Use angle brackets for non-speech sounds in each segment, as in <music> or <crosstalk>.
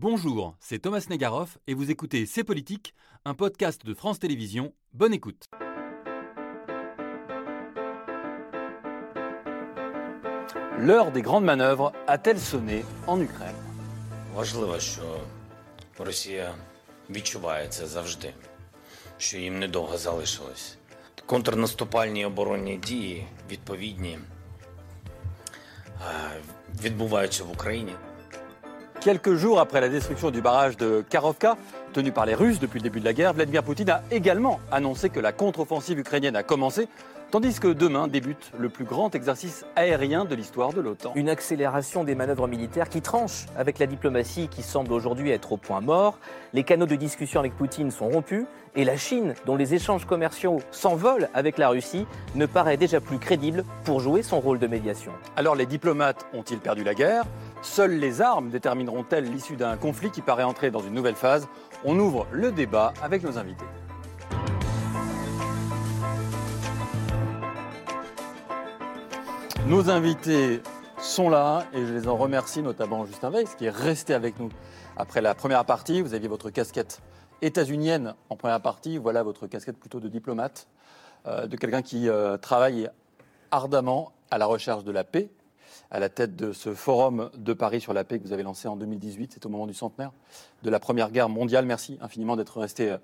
Bonjour, c'est Thomas Negaroff et vous écoutez C'est Politique, un podcast de France Télévisions. Bonne écoute. L'heure des grandes manœuvres a-t-elle sonné en Ukraine Важливо, що Росія відчуває це завжди, що їм недовго залишилось. Контрнаступальні оборонні дії відповідні е, відбуваються в Україні. Quelques jours après la destruction du barrage de Karovka, tenu par les Russes depuis le début de la guerre, Vladimir Poutine a également annoncé que la contre-offensive ukrainienne a commencé, tandis que demain débute le plus grand exercice aérien de l'histoire de l'OTAN. Une accélération des manœuvres militaires qui tranche avec la diplomatie qui semble aujourd'hui être au point mort. Les canaux de discussion avec Poutine sont rompus et la Chine, dont les échanges commerciaux s'envolent avec la Russie, ne paraît déjà plus crédible pour jouer son rôle de médiation. Alors les diplomates ont-ils perdu la guerre? Seules les armes détermineront-elles l'issue d'un conflit qui paraît entrer dans une nouvelle phase? On ouvre le débat avec nos invités. Nos invités sont là et je les en remercie, notamment Justin Weiss, qui est resté avec nous après la première partie. Vous aviez votre casquette états-unienne en première partie, voilà votre casquette plutôt de diplomate, euh, de quelqu'un qui euh, travaille ardemment à la recherche de la paix, à la tête de ce forum de Paris sur la paix que vous avez lancé en 2018, c'est au moment du centenaire de la Première Guerre mondiale. Merci infiniment d'être resté euh,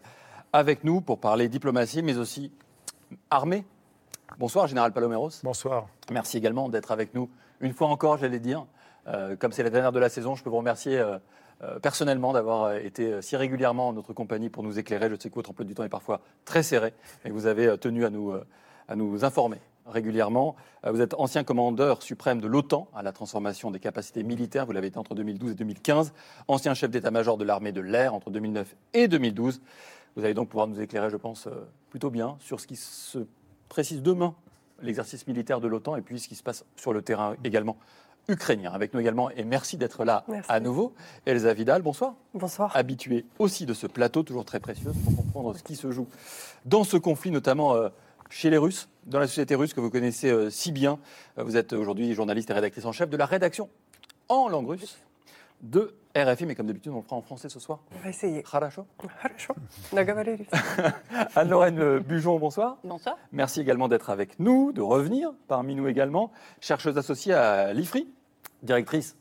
avec nous pour parler diplomatie, mais aussi armée. Bonsoir, Général Paloméros. Bonsoir. Merci également d'être avec nous une fois encore, j'allais dire. Euh, comme c'est la dernière de la saison, je peux vous remercier euh, euh, personnellement d'avoir été si régulièrement en notre compagnie pour nous éclairer. Je sais que votre emploi du temps est parfois très serré, mais vous avez tenu à nous, à nous informer régulièrement. Euh, Vous êtes ancien commandeur suprême de l'OTAN à la transformation des capacités militaires. Vous l'avez été entre 2012 et 2015. Ancien chef d'état-major de l'armée de l'air entre 2009 et 2012. Vous allez donc pouvoir nous éclairer, je pense, euh, plutôt bien sur ce qui se précise demain, l'exercice militaire de l'OTAN, et puis ce qui se passe sur le terrain également ukrainien. Avec nous également, et merci d'être là Merci. à nouveau. Elsa Vidal, bonsoir Bonsoir. habituée aussi de ce plateau, toujours très précieuse, pour comprendre ce qui se joue dans ce conflit, notamment euh, chez les Russes, dans la société russe que vous connaissez euh, si bien. Euh, vous êtes aujourd'hui journaliste et rédactrice en chef de la rédaction en langue russe de RFI, mais comme d'habitude, on le fera en français ce soir. On va essayer. Хорошо. Хорошо. <laughs> Договорились. Anne-Lorraine euh, Bujon, bonsoir. Bonsoir. Merci également d'être avec nous, de revenir parmi nous également. Chercheuse associée à l'IFRI, directrice,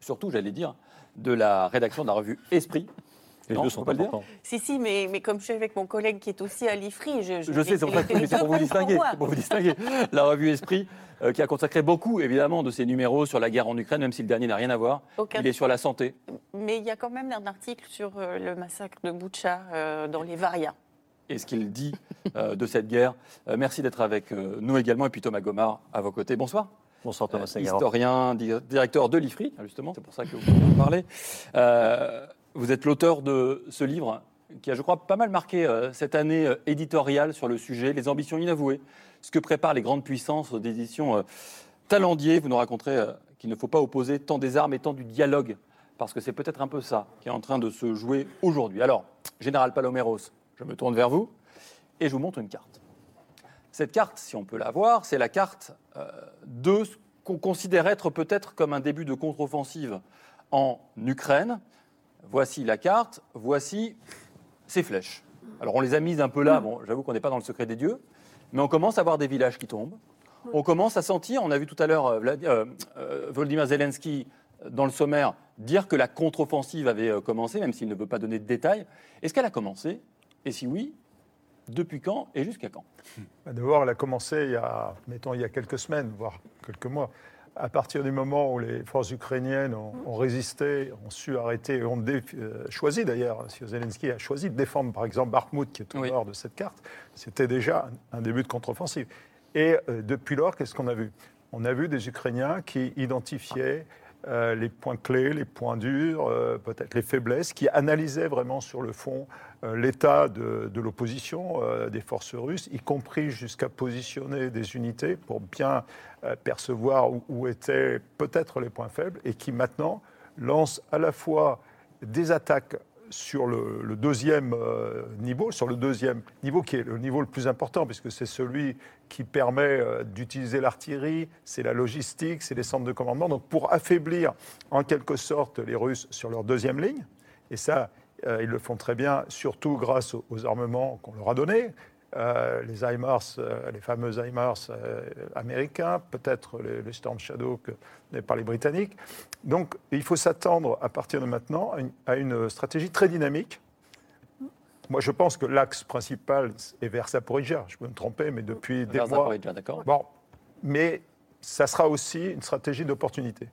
surtout, j'allais dire, de la rédaction de la revue Esprit. Les Non, deux sont pas le dire importants. Si, si, mais, mais comme je suis avec mon collègue qui est aussi à l'IFRI, je, Je sais, c'est pour pour vous distinguer. pour vous distinguer. La revue Esprit, euh, qui a consacré beaucoup, évidemment, de ses numéros sur la guerre en Ukraine, même si le dernier n'a rien à voir. Aucun- Il est sur la santé. Mais il y a quand même un article sur euh, le massacre de Boucha euh, dans les Varias. Et ce qu'il dit euh, de cette guerre. Euh, merci d'être avec euh, nous également. Et puis Thomas Gomard à vos côtés. Bonsoir. Bonsoir Thomas Euh, historien, di- directeur de l'IFRI, justement, c'est pour ça que vous pouvez en parler. Vous êtes l'auteur de ce livre qui a, je crois, pas mal marqué euh, cette année euh, éditoriale sur le sujet, Les ambitions inavouées, ce que préparent les grandes puissances d'édition euh, Talendier. Vous nous raconterez euh, qu'il ne faut pas opposer tant des armes et tant du dialogue, parce que c'est peut-être un peu ça qui est en train de se jouer aujourd'hui. Alors, Général Paloméros, je me tourne vers vous et je vous montre une carte. Cette carte, si on peut la voir, c'est la carte de ce qu'on considère être peut-être comme un début de contre-offensive en Ukraine. Voici la carte, voici ces flèches. Alors on les a mises un peu là, bon, j'avoue qu'on n'est pas dans le secret des dieux, mais on commence à voir des villages qui tombent. On commence à sentir, on a vu tout à l'heure euh, euh, euh, Volodymyr Zelensky euh, dans le sommaire dire que la contre-offensive avait euh, commencé, même s'il ne veut pas donner de détails. Est-ce qu'elle a commencé? Et si oui, depuis quand et jusqu'à quand? Bah, D'abord, elle a commencé il y a, mettons, il y a quelques semaines, voire quelques mois. À partir du moment où les forces ukrainiennes ont, ont résisté, ont su arrêter, ont dé- euh, choisi d'ailleurs, M. Zelensky a choisi de défendre par exemple Bakhmut, qui est au Oui. nord de cette carte, c'était déjà un, un début de contre-offensive. Et euh, depuis lors, qu'est-ce qu'on a vu? On a vu des Ukrainiens qui identifiaient euh, les points clés, les points durs, peut-être les faiblesses, qui analysaient vraiment sur le fond l'état de, de l'opposition euh, des forces russes, y compris jusqu'à positionner des unités pour bien percevoir où, étaient peut-être les points faibles, et qui maintenant lancent à la fois des attaques sur le, le deuxième euh, niveau, sur le deuxième niveau qui est le niveau le plus important, puisque c'est celui qui permet euh, d'utiliser l'artillerie, c'est la logistique, c'est les centres de commandement. Donc pour affaiblir en quelque sorte les Russes sur leur deuxième ligne, Et ça, euh, ils le font très bien, surtout grâce aux armements qu'on leur a donnés. Euh, les euh, les fameux HIMARS euh, américains, peut-être les, les Storm Shadow que par les Britanniques. Donc, il faut s'attendre à partir de maintenant à une, à une stratégie très dynamique. Moi, je pense que l'axe principal est vers Zaporizhia. Je peux me tromper, mais depuis des Vers mois. Zaporizhia, d'accord Bon, mais ça sera aussi une stratégie d'opportunité.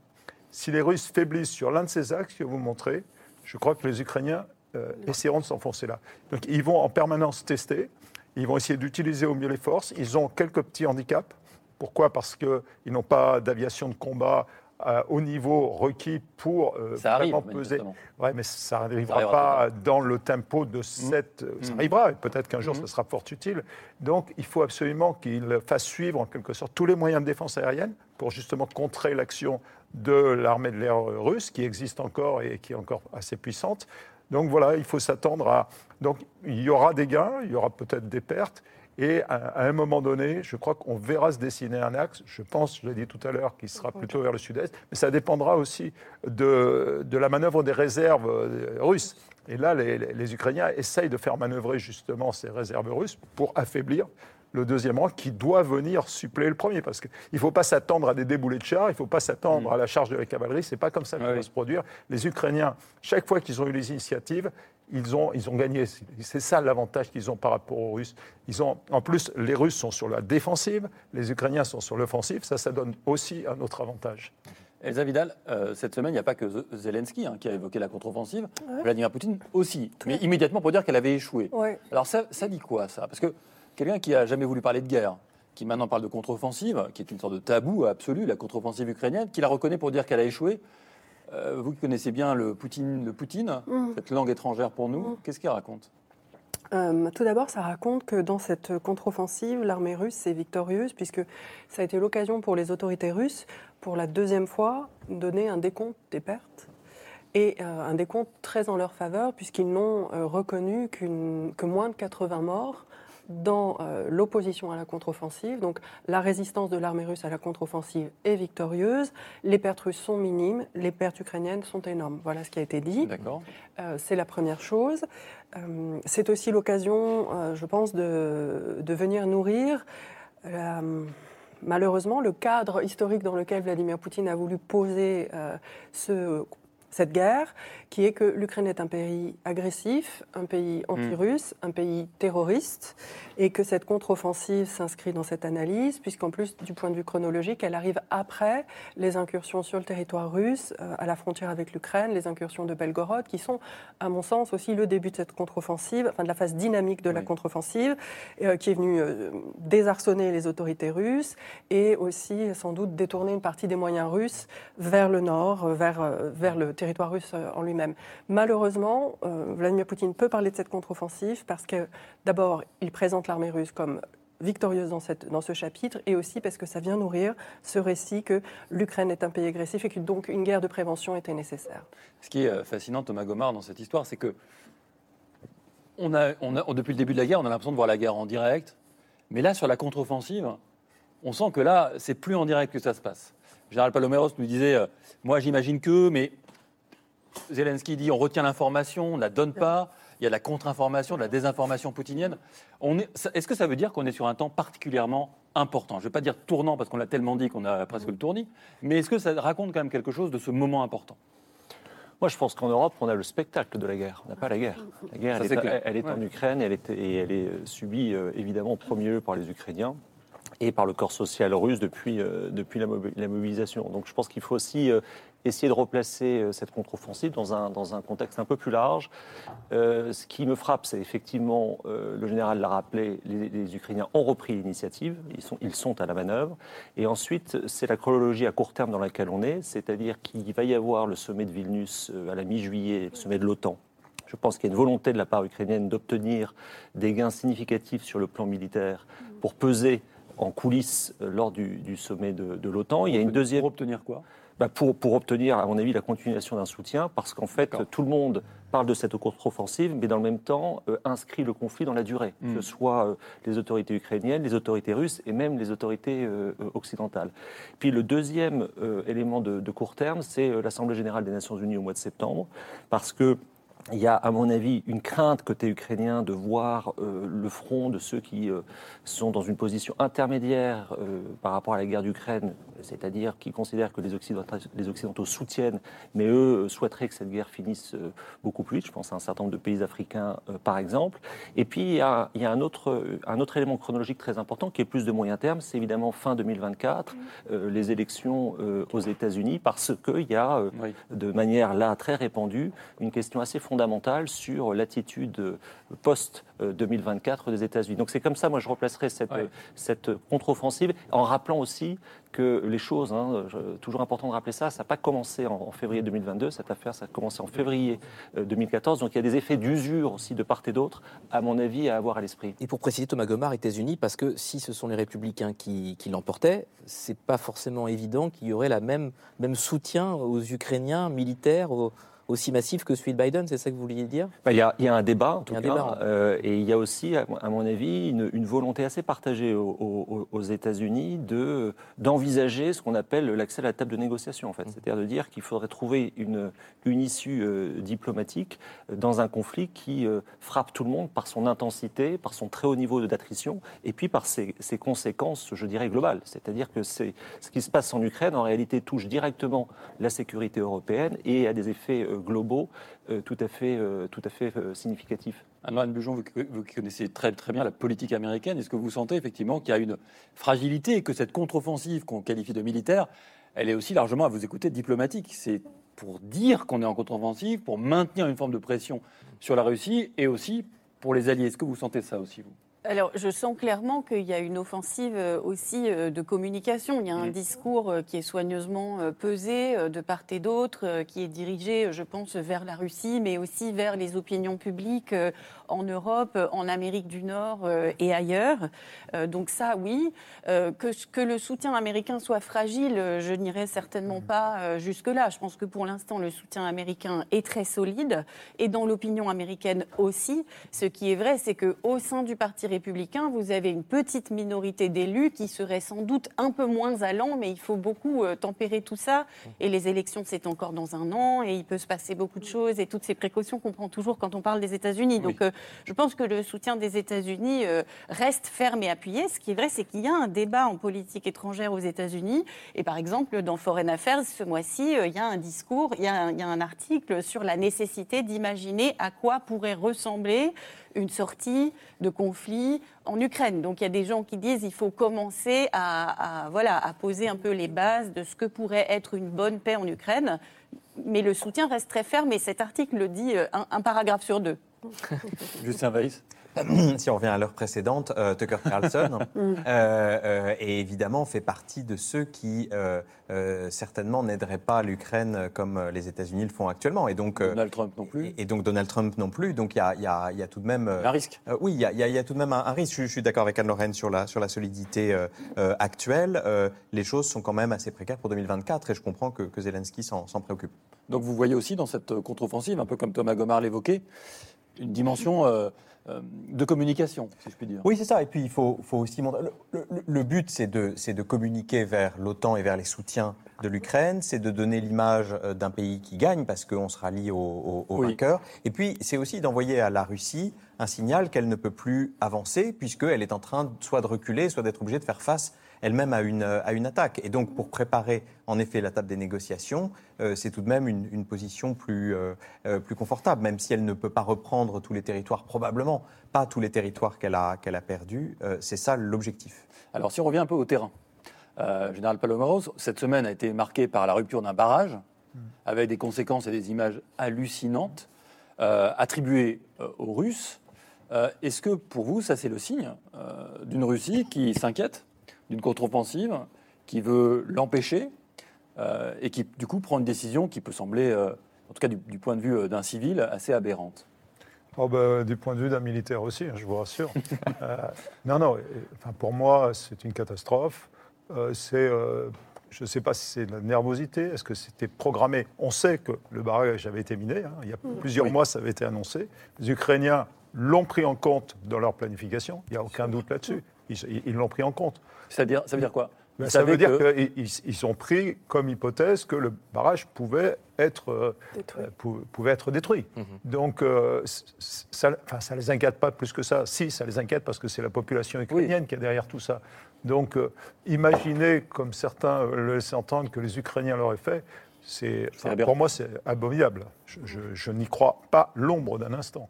Si les Russes faiblissent sur l'un de ces axes que vous montrez, je crois que les Ukrainiens euh, essaieront de s'enfoncer là. Donc ils vont en permanence tester, ils vont essayer d'utiliser au mieux les forces. Ils ont quelques petits handicaps. Pourquoi? Parce qu'ils n'ont pas d'aviation de combat euh, au niveau requis pour euh, Ça arrive, vraiment peser. manifestement. Ouais, mais ça n'arrivera arrivera pas dans le tempo de cette. Ça Mmh. arrivera, et peut-être qu'un jour Mmh. ça sera fort utile. Donc il faut absolument qu'il fasse suivre en quelque sorte tous les moyens de défense aérienne pour justement contrer l'action de l'armée de l'air russe qui existe encore et qui est encore assez puissante. Donc voilà, il faut s'attendre à. Donc il y aura des gains, il y aura peut-être des pertes. Et à, à un moment donné, je crois qu'on verra se dessiner un axe, je pense, je l'ai dit tout à l'heure, qui sera plutôt vers le sud-est, mais ça dépendra aussi de, de la manœuvre des réserves euh, russes. Et là, les, les- les Ukrainiens essayent de faire manœuvrer justement ces réserves russes pour affaiblir le deuxième rang qui doit venir suppléer le premier. Parce qu'il ne faut pas s'attendre à des déboulés de chars, il ne faut pas s'attendre à la charge de la cavalerie, ce n'est pas comme ça ça va se produire. Les Ukrainiens, chaque fois qu'ils ont eu les initiatives, ils ont, ils ont gagné. C'est ça l'avantage qu'ils ont par rapport aux Russes. Ils ont, en plus, les Russes sont sur la défensive, les Ukrainiens sont sur l'offensive. Ça, ça donne aussi un autre avantage. Elsa Vidal, euh, cette semaine, il n'y a pas que Zelensky hein, qui a évoqué la contre-offensive, Vladimir Poutine aussi, mais immédiatement pour dire qu'elle avait échoué. Ouais. Alors ça, ça dit quoi ça? Parce que quelqu'un qui a jamais voulu parler de guerre, qui maintenant parle de contre-offensive, qui est une sorte de tabou absolu, la contre-offensive ukrainienne, qui la reconnaît pour dire qu'elle a échoué, euh, vous qui connaissez bien le Poutine, le Poutine Mm. cette langue étrangère pour nous, Mm. qu'est-ce qu'il raconte? Euh, tout d'abord, ça raconte que dans cette contre-offensive, l'armée russe est victorieuse, puisque ça a été l'occasion pour les autorités russes, pour la deuxième fois, de donner un décompte des pertes. Et euh, un décompte très en leur faveur, puisqu'ils n'ont reconnu que moins de 80 morts dans euh, l'opposition à la contre-offensive. Donc la résistance de l'armée russe à la contre-offensive est victorieuse. Les pertes russes sont minimes, les pertes ukrainiennes sont énormes. Voilà ce qui a été dit. D'accord Euh, c'est la première chose. Euh, c'est aussi l'occasion, je pense, de, de venir nourrir, malheureusement, le cadre historique dans lequel Vladimir Poutine a voulu poser ce- cette guerre, qui est que l'Ukraine est un pays agressif, un pays anti-russe, un pays terroriste, et que cette contre-offensive s'inscrit dans cette analyse, puisqu'en plus, du point de vue chronologique, elle arrive après les incursions sur le territoire russe, euh, à la frontière avec l'Ukraine, les incursions de Belgorod, qui sont, à mon sens, aussi le début de cette contre-offensive, enfin de la phase dynamique de la contre-offensive, euh, qui est venue euh, désarçonner les autorités russes et aussi, sans doute, détourner une partie des moyens russes vers le nord, vers, vers le territoire russe euh, en lui-même. Malheureusement, euh, Vladimir Poutine peut parler de cette contre-offensive parce que, d'abord, il présente l'armée russe comme victorieuse dans, cette, dans ce chapitre et aussi parce que ça vient nourrir ce récit que l'Ukraine est un pays agressif et que donc une guerre de prévention était nécessaire. Ce qui est euh, fascinant, Thomas Gomard, dans cette histoire, c'est que on a, on a- depuis le début de la guerre, on a l'impression de voir la guerre en direct. Mais là, sur la contre-offensive, on sent que là, c'est plus en direct que ça se passe. Général Paloméros nous disait euh, Moi, j'imagine que, mais Zelensky dit on retient l'information, on ne la donne pas. Il y a de la contre-information, de la désinformation poutinienne. On est- ça- Est-ce que ça veut dire qu'on est sur un temps particulièrement important? Je ne vais pas dire tournant parce qu'on l'a tellement dit qu'on a presque le tournis, mais est-ce que ça raconte quand même quelque chose de ce moment important? Moi, je pense qu'en Europe, on a le spectacle de la guerre. On n'a pas la guerre. La guerre, Ça, elle est, clair. elle est en Ouais. Ukraine elle est, et elle est subie euh, évidemment en premier lieu par les Ukrainiens et par le corps social russe depuis, euh, depuis la mobilisation. Donc je pense qu'il faut aussi euh, essayer de replacer euh, cette contre-offensive dans un, dans un contexte un peu plus large. Euh, ce qui me frappe, c'est effectivement, euh, le général l'a rappelé, les, les Ukrainiens ont repris l'initiative, ils sont, ils sont à la manœuvre. Et ensuite, c'est la chronologie à court terme dans laquelle on est, c'est-à-dire qu'il va y avoir le sommet de Vilnius à la mi-juillet, le sommet de l'OTAN. Je pense qu'il y a une volonté de la part ukrainienne d'obtenir des gains significatifs sur le plan militaire pour peser en coulisses lors du, du sommet de, de l'OTAN. Il y a une deuxième Pour obtenir quoi? Bah, pour, pour obtenir, à mon avis, la continuation d'un soutien, parce qu'en fait, tout le monde parle de cette contre-offensive, mais dans le même temps, euh, inscrit le conflit dans la durée, Mm. que ce soit euh, les autorités ukrainiennes, les autorités russes et même les autorités euh, occidentales. Puis le deuxième élément de, de court terme, c'est l'Assemblée générale des Nations unies au mois de septembre, parce que il y a, à mon avis, une crainte côté ukrainien de voir euh, le front de ceux qui euh, sont dans une position intermédiaire euh, par rapport à la guerre d'Ukraine, c'est-à-dire qui considèrent que les Occidentaux, les Occidentaux, soutiennent, mais eux souhaiteraient que cette guerre finisse beaucoup plus vite. Je pense à un certain nombre de pays africains, par exemple. Et puis, il y a, il y a un, autre, un autre élément chronologique très important qui est plus de moyen terme, c'est évidemment fin 2024, les élections aux États-Unis, parce qu'il y a, de manière là très répandue, une question assez fondamentale fondamentale sur l'attitude post-2024 des États-Unis. Donc c'est comme ça, moi je replacerai cette, cette contre-offensive en rappelant aussi que les choses, hein, toujours important de rappeler ça, ça n'a pas commencé en, février 2022, cette affaire, ça a commencé en février 2014, euh, donc il y a des effets d'usure aussi de part et d'autre, à mon avis, à avoir à l'esprit. Et pour préciser, Thomas Gomard, États-Unis, parce que si ce sont les républicains qui, qui l'emportaient, c'est pas forcément évident qu'il y aurait la même, même soutien aux Ukrainiens militaires, aux, aussi massif que celui de Biden, c'est ça que vous vouliez dire? Bah, Il y, y, a un débat, en tout cas, euh, et il y a aussi, à mon avis, une, une volonté assez partagée aux, aux, États-Unis de, d'envisager ce qu'on appelle l'accès à la table de négociation, en fait. Mmh. C'est-à-dire de dire qu'il faudrait trouver une, une issue euh, diplomatique dans un conflit qui euh, frappe tout le monde par son intensité, par son très haut niveau d'attrition, et puis par ses, ses, conséquences, je dirais, globales. C'est-à-dire que c'est, ce qui se passe en Ukraine, en réalité, touche directement la sécurité européenne et a des effets globaux euh, tout à fait, euh, tout à fait euh, significatifs. Anne Bujon, vous, vous, connaissez très, très bien la politique américaine. Est-ce que vous sentez effectivement qu'il y a une fragilité et que cette contre-offensive qu'on qualifie de militaire, elle est aussi largement, à vous écouter, diplomatique C'est pour dire qu'on est en contre-offensive, pour maintenir une forme de pression sur la Russie et aussi pour les alliés. Est-ce que vous sentez ça aussi, vous? Alors, je sens clairement qu'il y a une offensive euh, aussi euh, de communication. Il y a un discours euh, qui est soigneusement pesé de part et d'autre, qui est dirigé, je pense, vers la Russie, mais aussi vers les opinions publiques en Europe, en Amérique du Nord et ailleurs. Donc ça, oui. Que, que le soutien américain soit fragile, je n'irai certainement pas jusque-là. Je pense que pour l'instant, le soutien américain est très solide, et dans l'opinion américaine aussi. Ce qui est vrai, c'est qu'au sein du Parti républicain, vous avez une petite minorité d'élus qui seraient sans doute un peu moins allants, mais il faut beaucoup euh, tempérer tout ça. Et les élections, c'est encore dans un an, et il peut se passer beaucoup de choses, et toutes ces précautions qu'on prend toujours quand on parle des États-Unis. Donc, euh, je pense que le soutien des États-Unis euh, reste ferme et appuyé. Ce qui est vrai, c'est qu'il y a un débat en politique étrangère aux États-Unis. Et par exemple, dans Foreign Affairs, ce mois-ci, il y a un discours, il y a il y a un article sur la nécessité d'imaginer à quoi pourrait ressembler une sortie de conflit en Ukraine. Donc il y a des gens qui disent qu'il faut commencer à, voilà, à poser un peu les bases de ce que pourrait être une bonne paix en Ukraine. Mais le soutien reste très ferme et cet article le dit euh, un, paragraphe sur deux. Justin Weiss <clears throat> si on revient à l'heure précédente, euh, Tucker Carlson <laughs> euh, euh, est évidemment fait partie de ceux qui certainement n'aideraient pas l'Ukraine comme les États-Unis le font actuellement. Et donc Donald Trump non plus. Et, donc Donald Trump non plus. Donc il y a, y, a, y a, tout de même un risque. oui, il y, y a, tout de même un, risque. Je, suis d'accord avec Anne-Lorraine sur la sur la solidité actuelle. les choses sont quand même assez précaires pour 2024 et je comprends que, que Zelensky s'en préoccupe. Donc vous voyez aussi dans cette contre-offensive, un peu comme Thomas Gomard l'évoquait, une dimension euh, de communication, si je puis dire. Oui, c'est ça. Et puis, il faut, faut aussi montrer. Le, but, c'est de, de communiquer vers l'OTAN et vers les soutiens de l'Ukraine, c'est de donner l'image euh, d'un pays qui gagne parce qu'on se rallie au, au, vainqueur. Et puis, c'est aussi d'envoyer à la Russie un signal qu'elle ne peut plus avancer puisqu'elle est en train soit de reculer, soit d'être obligée de faire face elle-même à une, à une attaque. Et donc, pour préparer en effet la table des négociations, euh, c'est tout de même une, position plus, euh, euh, plus confortable, même si elle ne peut pas reprendre tous les territoires, probablement pas tous les territoires qu'elle a, qu'elle a perdus. c'est ça l'objectif. Alors, si on revient un peu au terrain, Général Palomaros, cette semaine a été marquée par la rupture d'un barrage, hmm. avec des conséquences et des images hallucinantes, attribuées aux Russes. Est-ce que pour vous, ça c'est le signe d'une Russie qui s'inquiète? D'une contre-offensive, qui veut l'empêcher euh, et qui, du coup, prend une décision qui peut sembler, euh, en tout cas du, point de vue euh, d'un civil, assez aberrante. Oh ben, du point de vue d'un militaire aussi, hein, je vous rassure. <laughs> non, non, enfin, pour moi, c'est une catastrophe. c'est, je ne sais pas si c'est de la nervosité, est-ce que c'était programmé? On sait que le barrage avait été miné, hein, il y a plusieurs mois, ça avait été annoncé. Les Ukrainiens l'ont pris en compte dans leur planification, il n'y a aucun doute là-dessus. Ils l'ont pris en compte. C'est-à-dire, ça veut dire quoi? Ben, Ils ça veut dire que- qu'ils ils ont pris comme hypothèse que le barrage pouvait être, euh, Détruit. euh, pou- pouvait être détruit. Mhm. Donc, euh, ça ne les inquiète pas plus que ça. Si, ça les inquiète parce que c'est la population ukrainienne qui est derrière tout ça. Donc, euh, imaginez, comme certains le laissent entendre, que les Ukrainiens l'auraient fait, c'est, enfin, pour moi, c'est abominable. Je, je- je n'y crois pas l'ombre d'un instant.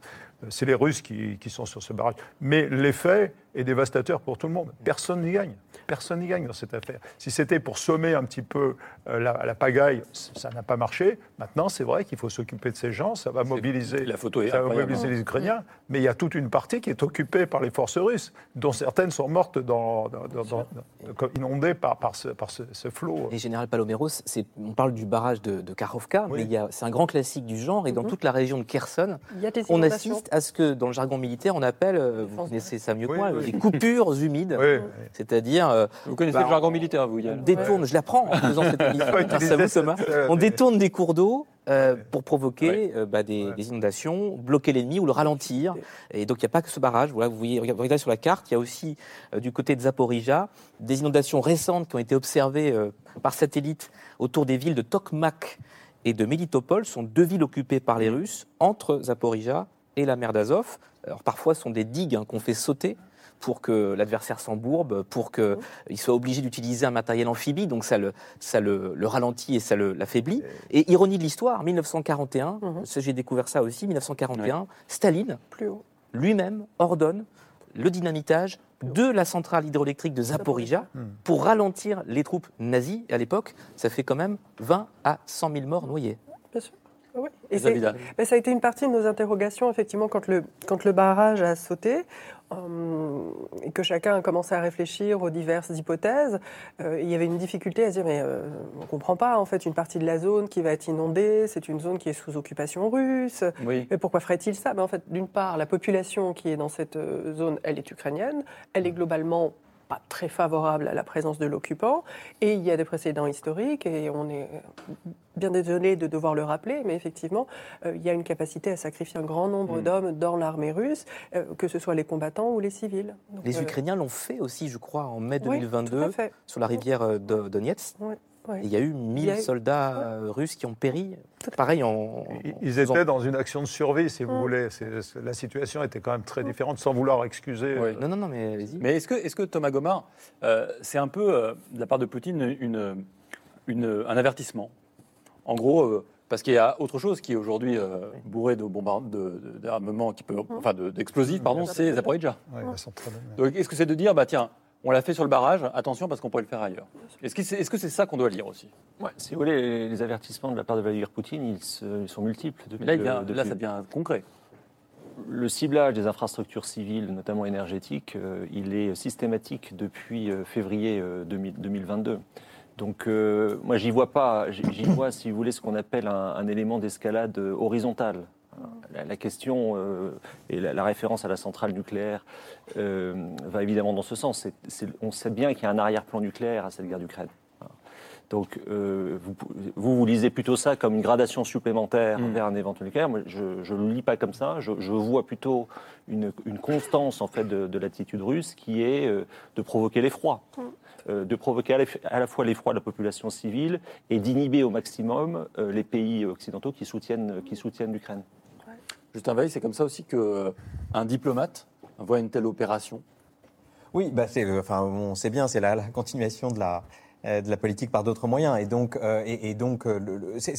C'est les Russes qui, qui sont sur ce barrage. Mais l'effet est dévastateur pour tout le monde. Personne n'y gagne. Personne n'y gagne dans cette affaire. Si c'était pour sommer un petit peu euh, la, la pagaille, ça n'a pas marché. Maintenant, c'est vrai qu'il faut s'occuper de ces gens. Ça va mobiliser, la photo est ça va mobiliser les Ukrainiens. Mais il y a toute une partie qui est occupée par les forces russes, dont certaines sont mortes dans, dans- dans- dans- dans- comme inondées par, par ce, par ce, ce flot. Et Général Paloméros, on parle du barrage de, de Karovka, Oui. mais c'est un grand classique du genre, et dans toute la région de Kherson, on assiste à ce que, dans le jargon militaire, on appelle, euh, vous connaissez ça mieux que Oui, moi, oui. Des coupures humides. Oui, C'est-à-dire, euh, Vous connaissez Bah, le jargon militaire, vous, on Yann détourne, je l'apprends en faisant cette <laughs> émission, Faut grâce à utiliser vous Thomas, cette, on détourne des cours d'eau euh, pour provoquer Ouais. euh, bah, des, Ouais. des inondations, bloquer l'ennemi ou le ralentir. Et donc il n'y a pas que ce barrage. Voilà, vous voyez, regardez regardez sur la carte, il y a aussi euh, du côté de Zaporizhia des inondations récentes qui ont été observées euh, par satellite autour des villes de Tokmak et de Melitopol. Ce sont deux villes occupées par les Russes entre Zaporizhia et la mer d'Azov. Alors parfois, ce sont des digues hein, qu'on fait sauter pour que l'adversaire s'embourbe, pour qu'il soit obligé d'utiliser un matériel amphibie, donc ça le, ça le, le ralentit et ça le- l'affaiblit. Et ironie de l'histoire, 1941, Mhm. j'ai découvert ça aussi, 1941, Staline lui-même ordonne le dynamitage de la centrale hydroélectrique de Zaporizhia pour ralentir les troupes nazies. Et à l'époque, ça fait quand même 20 à 100 000 morts noyés. Bien sûr. Oui. Et mais ça a été une partie de nos interrogations, effectivement, quand le, quand le barrage a sauté, euh, et que chacun a commencé à réfléchir aux diverses hypothèses. euh, il y avait une difficulté à se dire, mais euh, on ne comprend pas, en fait, une partie de la zone qui va être inondée, c'est une zone qui est sous occupation russe. Oui. Mais pourquoi ferait-il ça? Ben, En fait, d'une part, la population qui est dans cette zone, elle est ukrainienne. Elle est globalement pas très favorable à la présence de l'occupant. Et il y a des précédents historiques, et on est euh, bien désolé de devoir le rappeler, mais effectivement, euh, il y a une capacité à sacrifier un grand nombre Mm. d'hommes dans l'armée russe, euh, que ce soit les combattants ou les civils. Donc, Les euh, Ukrainiens l'ont fait aussi, je crois, en mai oui, 2022, tout à fait. sur la rivière Do- Donetsk. Ouais. Il y a eu 1000 Il y a eu- soldats euh, russes qui ont péri. Pareil, en, Ils- en Ils faisant- étaient dans une action de survie, si vous Mm. voulez. La situation était quand même très différente, sans vouloir excuser. Oui. euh, Non, non, non, mais allez-y. Mais est-ce que, est que Thomas Gomard, euh, c'est un peu, euh, de la part de Poutine, une, une- un avertissement? En gros, euh, parce qu'il y a autre chose qui est aujourd'hui euh, bourré de bombard- de- de- d'armements, qui peut, enfin de- d'explosifs, pardon, c'est Zaporizhia. ouais. Donc est-ce que c'est de dire, bah tiens, on l'a fait sur le barrage, attention parce qu'on pourrait le faire ailleurs Est-ce que c'est est -ce c'est ça qu'on doit lire aussi? Ouais, si vous voulez, les, les avertissements de la part de Vladimir Poutine, ils, se- ils sont multiples. Depuis là, il le- vient- là, ça devient concret. Le ciblage des infrastructures civiles, notamment énergétiques, euh, il est systématique depuis euh, février euh, 2000 2022. Donc, euh, moi, j'y vois pas, j'y j'y vois, si vous voulez, ce qu'on appelle un, un élément d'escalade euh, horizontale. La, la question euh, et la, la référence à la centrale nucléaire euh, va évidemment dans ce sens. C'est- c'est- on sait bien qu'il y a un arrière-plan nucléaire à cette guerre d'Ukraine. Donc, euh, vous, vous, vous lisez plutôt ça comme une gradation supplémentaire Mm. vers un éventuel nucléaire. Moi, je ne le lis pas comme ça. Je, je vois plutôt une, une constance en fait de, de l'attitude russe qui est euh, de provoquer l'effroi, Euh, de provoquer à la, à la fois l'effroi de la population civile et d'inhiber au maximum euh, les pays occidentaux qui soutiennent, qui soutiennent l'Ukraine. Justin Veil, c'est comme ça aussi qu'un diplomate voit une telle opération? Oui, bah c'est, euh, enfin, on sait bien, c'est la, continuation de la, euh, de la politique par d'autres moyens. Et donc, euh, et, donc euh,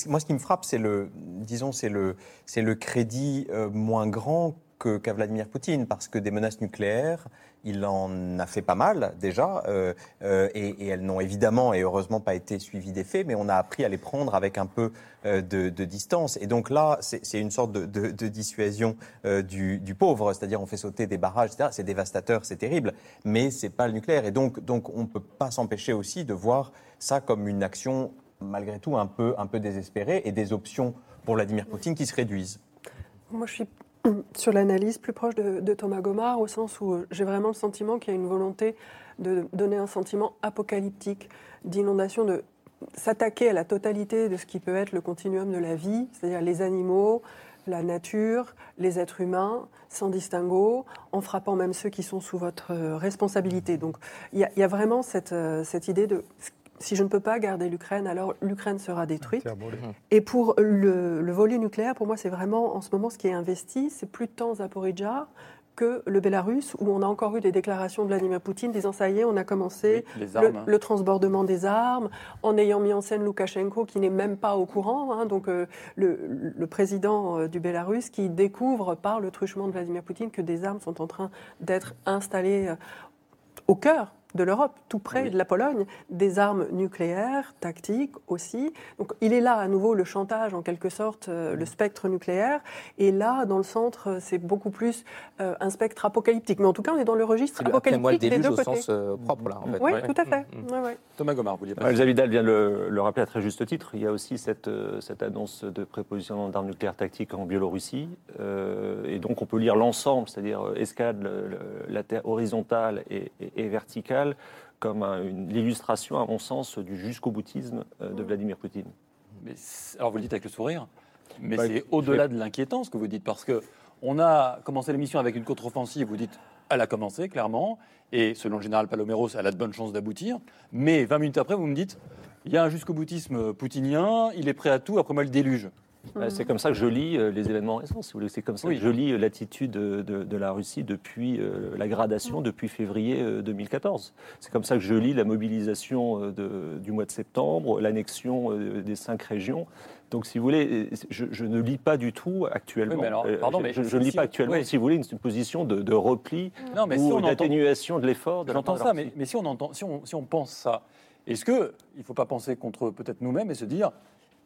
moi, ce qui me frappe, c'est le, disons, c'est le, c'est le crédit euh, moins grand qu'à Vladimir Poutine, parce que des menaces nucléaires, il en a fait pas mal déjà, euh, euh, et, elles n'ont évidemment et heureusement pas été suivies des faits, mais on a appris à les prendre avec un peu euh, de, distance. Et donc là, c'est, une sorte de, dissuasion du, du pauvre, c'est-à-dire on fait sauter des barrages, etc. C'est dévastateur, c'est terrible, mais c'est pas le nucléaire. Et donc, donc on ne peut pas s'empêcher aussi de voir ça comme une action malgré tout un peu, un peu désespérée et des options pour Vladimir Poutine qui se réduisent. Moi, je suis <clears throat> sur l'analyse plus proche de, Thomas Gomard, au sens où euh, j'ai vraiment le sentiment qu'il y a une volonté de donner un sentiment apocalyptique, d'inondation, de s'attaquer à la totalité de ce qui peut être le continuum de la vie, c'est-à-dire les animaux, la nature, les êtres humains, sans distinguo, en frappant même ceux qui sont sous votre euh, responsabilité. Donc il y, a- vraiment cette, euh, cette idée de si je ne peux pas garder l'Ukraine, alors l'Ukraine sera détruite. Brûlée. Et pour le, le volet nucléaire, pour moi, c'est vraiment en ce moment ce qui est investi, c'est plus tant Zaporizhzhia que le Bélarus, où on a encore eu des déclarations de Vladimir Poutine disant ça y est, on a commencé Les le, armes. hein. le transbordement des armes, en ayant mis en scène Loukachenko qui n'est même pas au courant, hein, donc euh, le, le président euh, du Bélarus qui découvre par le truchement de Vladimir Poutine que des armes sont en train d'être installées euh, au cœur de l'Europe, tout près Oui. de la Pologne, des armes nucléaires, tactiques aussi. Donc il est là à nouveau le chantage en quelque sorte, euh, le spectre nucléaire. Et là, dans le centre, euh, c'est beaucoup plus euh, un spectre apocalyptique. Mais en tout cas, on est dans le registre C'est le après moi le apocalyptique des deux au côtés. sens euh, propre, là, en fait. Oui, Ouais. tout à fait. Mm, mm. Ouais, ouais. Thomas Gomard, vous vouliez pas Vidal vient de le, le rappeler à très juste titre. Il y a aussi cette, euh, cette annonce de prépositionnement d'armes nucléaires tactiques en Biélorussie. Euh, et donc, on peut lire l'ensemble, c'est-à-dire escalade le- le- la terre horizontale et, et- et verticale, comme un- une l'illustration, à mon sens, du jusqu'au boutisme euh, de Vladimir Poutine. Mais alors vous le dites avec le sourire, mais Bah, c'est au-delà de l'inquiétant ce que vous dites, parce que on a commencé l'émission avec une contre-offensive, vous dites, elle a commencé clairement, et selon le général Paloméros, elle a de bonnes chances d'aboutir, mais 20 minutes après, vous me dites, il y a un jusqu'au boutisme poutinien, il est prêt à tout, après moi le déluge. Bah, C'est comme ça que je lis euh, les événements récents, si vous voulez. C'est comme ça Oui. que je lis euh, l'attitude de, de- de la Russie depuis euh, la gradation depuis février euh, 2014. C'est comme ça que je lis la mobilisation euh, de- du mois de septembre, l'annexion euh, des cinq régions. Donc, si vous voulez, je, je ne lis pas du tout actuellement. Oui, mais alors, pardon, je- mais je, je ne lis si- pas actuellement, oui. si vous voulez, une, une position de, de repli Non, mais si ou on entend, d'atténuation de l'effort. de la j'entends ça, mais, si on entend, si on, si on pense ça, est-ce que il faut pas penser contre peut-être nous-mêmes et se dire,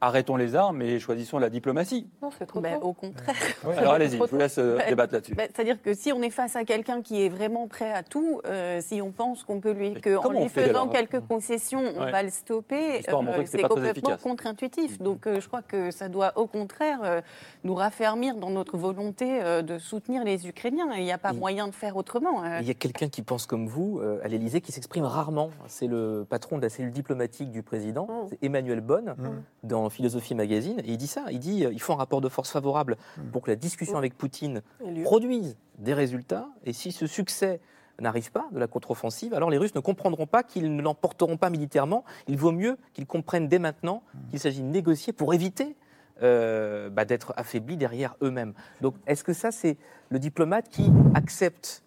arrêtons les armes et choisissons la diplomatie Non, c'est trop au contraire. <laughs> Alors allez-y, je vous laisse euh, débattre là-dessus. Ben, C'est-à-dire que si on est face à quelqu'un qui est vraiment prêt à tout, euh, si on pense qu'on peut lui, que en lui faisant quelques concessions, on va le stopper, que c'est complètement contre-intuitif. Donc euh, je crois que ça doit au contraire euh, nous raffermir dans notre volonté euh, de soutenir les Ukrainiens. Il n'y a pas Et- moyen de faire autrement. euh. Il y a quelqu'un qui pense comme vous euh, à l'Élysée qui s'exprime rarement. C'est le patron de la cellule diplomatique du président, c'est Emmanuel Bonne, Mm. dans Philosophie Magazine. Et il dit ça. Il dit euh, il faut un rapport de force favorable pour que la discussion avec Poutine produise des résultats. Et si ce succès n'arrive pas de la contre-offensive, alors les Russes ne comprendront pas qu'ils ne l'emporteront pas militairement. Il vaut mieux qu'ils comprennent dès maintenant qu'il s'agit de négocier pour éviter euh, bah, d'être affaiblis derrière eux-mêmes. Donc est-ce que ça, c'est le diplomate qui accepte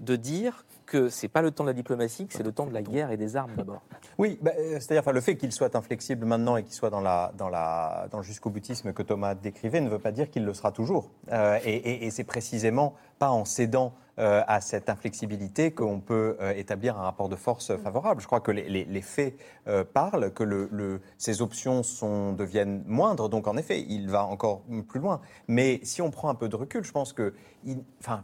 de dire que c'est pas le temps de la diplomatie, c'est le temps de la guerre et des armes d'abord Oui, bah, euh, c'est-à-dire enfin, le fait qu'il soit inflexible maintenant et qu'il soit dans, la, dans, la, dans le jusqu'au boutisme que Thomas décrivait ne veut pas dire qu'il le sera toujours. Euh, et et- et c'est précisément pas en cédant euh, à cette inflexibilité qu'on peut euh, établir un rapport de force favorable. Je crois que les, les- les faits euh, parlent, que le, le- ces options sont, deviennent moindres, donc en effet, il va encore plus loin. Mais si on prend un peu de recul, je pense que... il- enfin,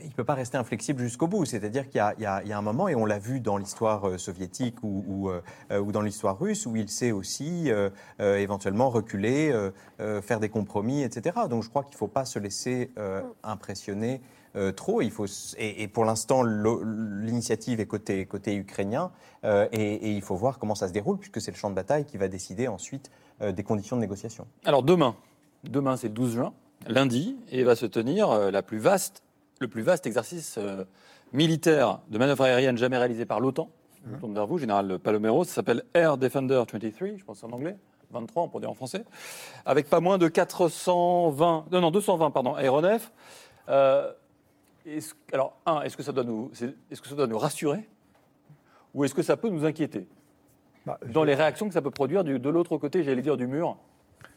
il ne peut pas rester inflexible jusqu'au bout. C'est-à-dire qu'il y a- un moment, et on l'a vu dans l'histoire euh, soviétique euh, euh, ou dans l'histoire russe, où il sait aussi éventuellement reculer, faire des compromis, etc. Donc je crois qu'il ne faut pas se laisser impressionner trop. Il faut, et, pour l'instant, l'initiative est côté, ukrainien, et, il faut voir comment ça se déroule, puisque c'est le champ de bataille qui va décider ensuite des conditions de négociation. Alors demain, demain c'est le 12 juin, lundi, et va se tenir la plus vaste, le plus vaste exercice euh, militaire de manœuvre aérienne jamais réalisé par l'OTAN. Je me tourne vers vous, général Palomero, ça s'appelle Air Defender 23, je pense en anglais, 23 on pourrait dire en français, avec pas moins de 420, non, non 220 pardon, aéronefs. Euh, est-ce- alors un, est-ce que ça doit nous, c'est- est-ce que ça doit nous rassurer, ou est-ce que ça peut nous inquiéter? Bah, dans les réactions que ça peut produire du- de l'autre côté, j'allais dire du mur.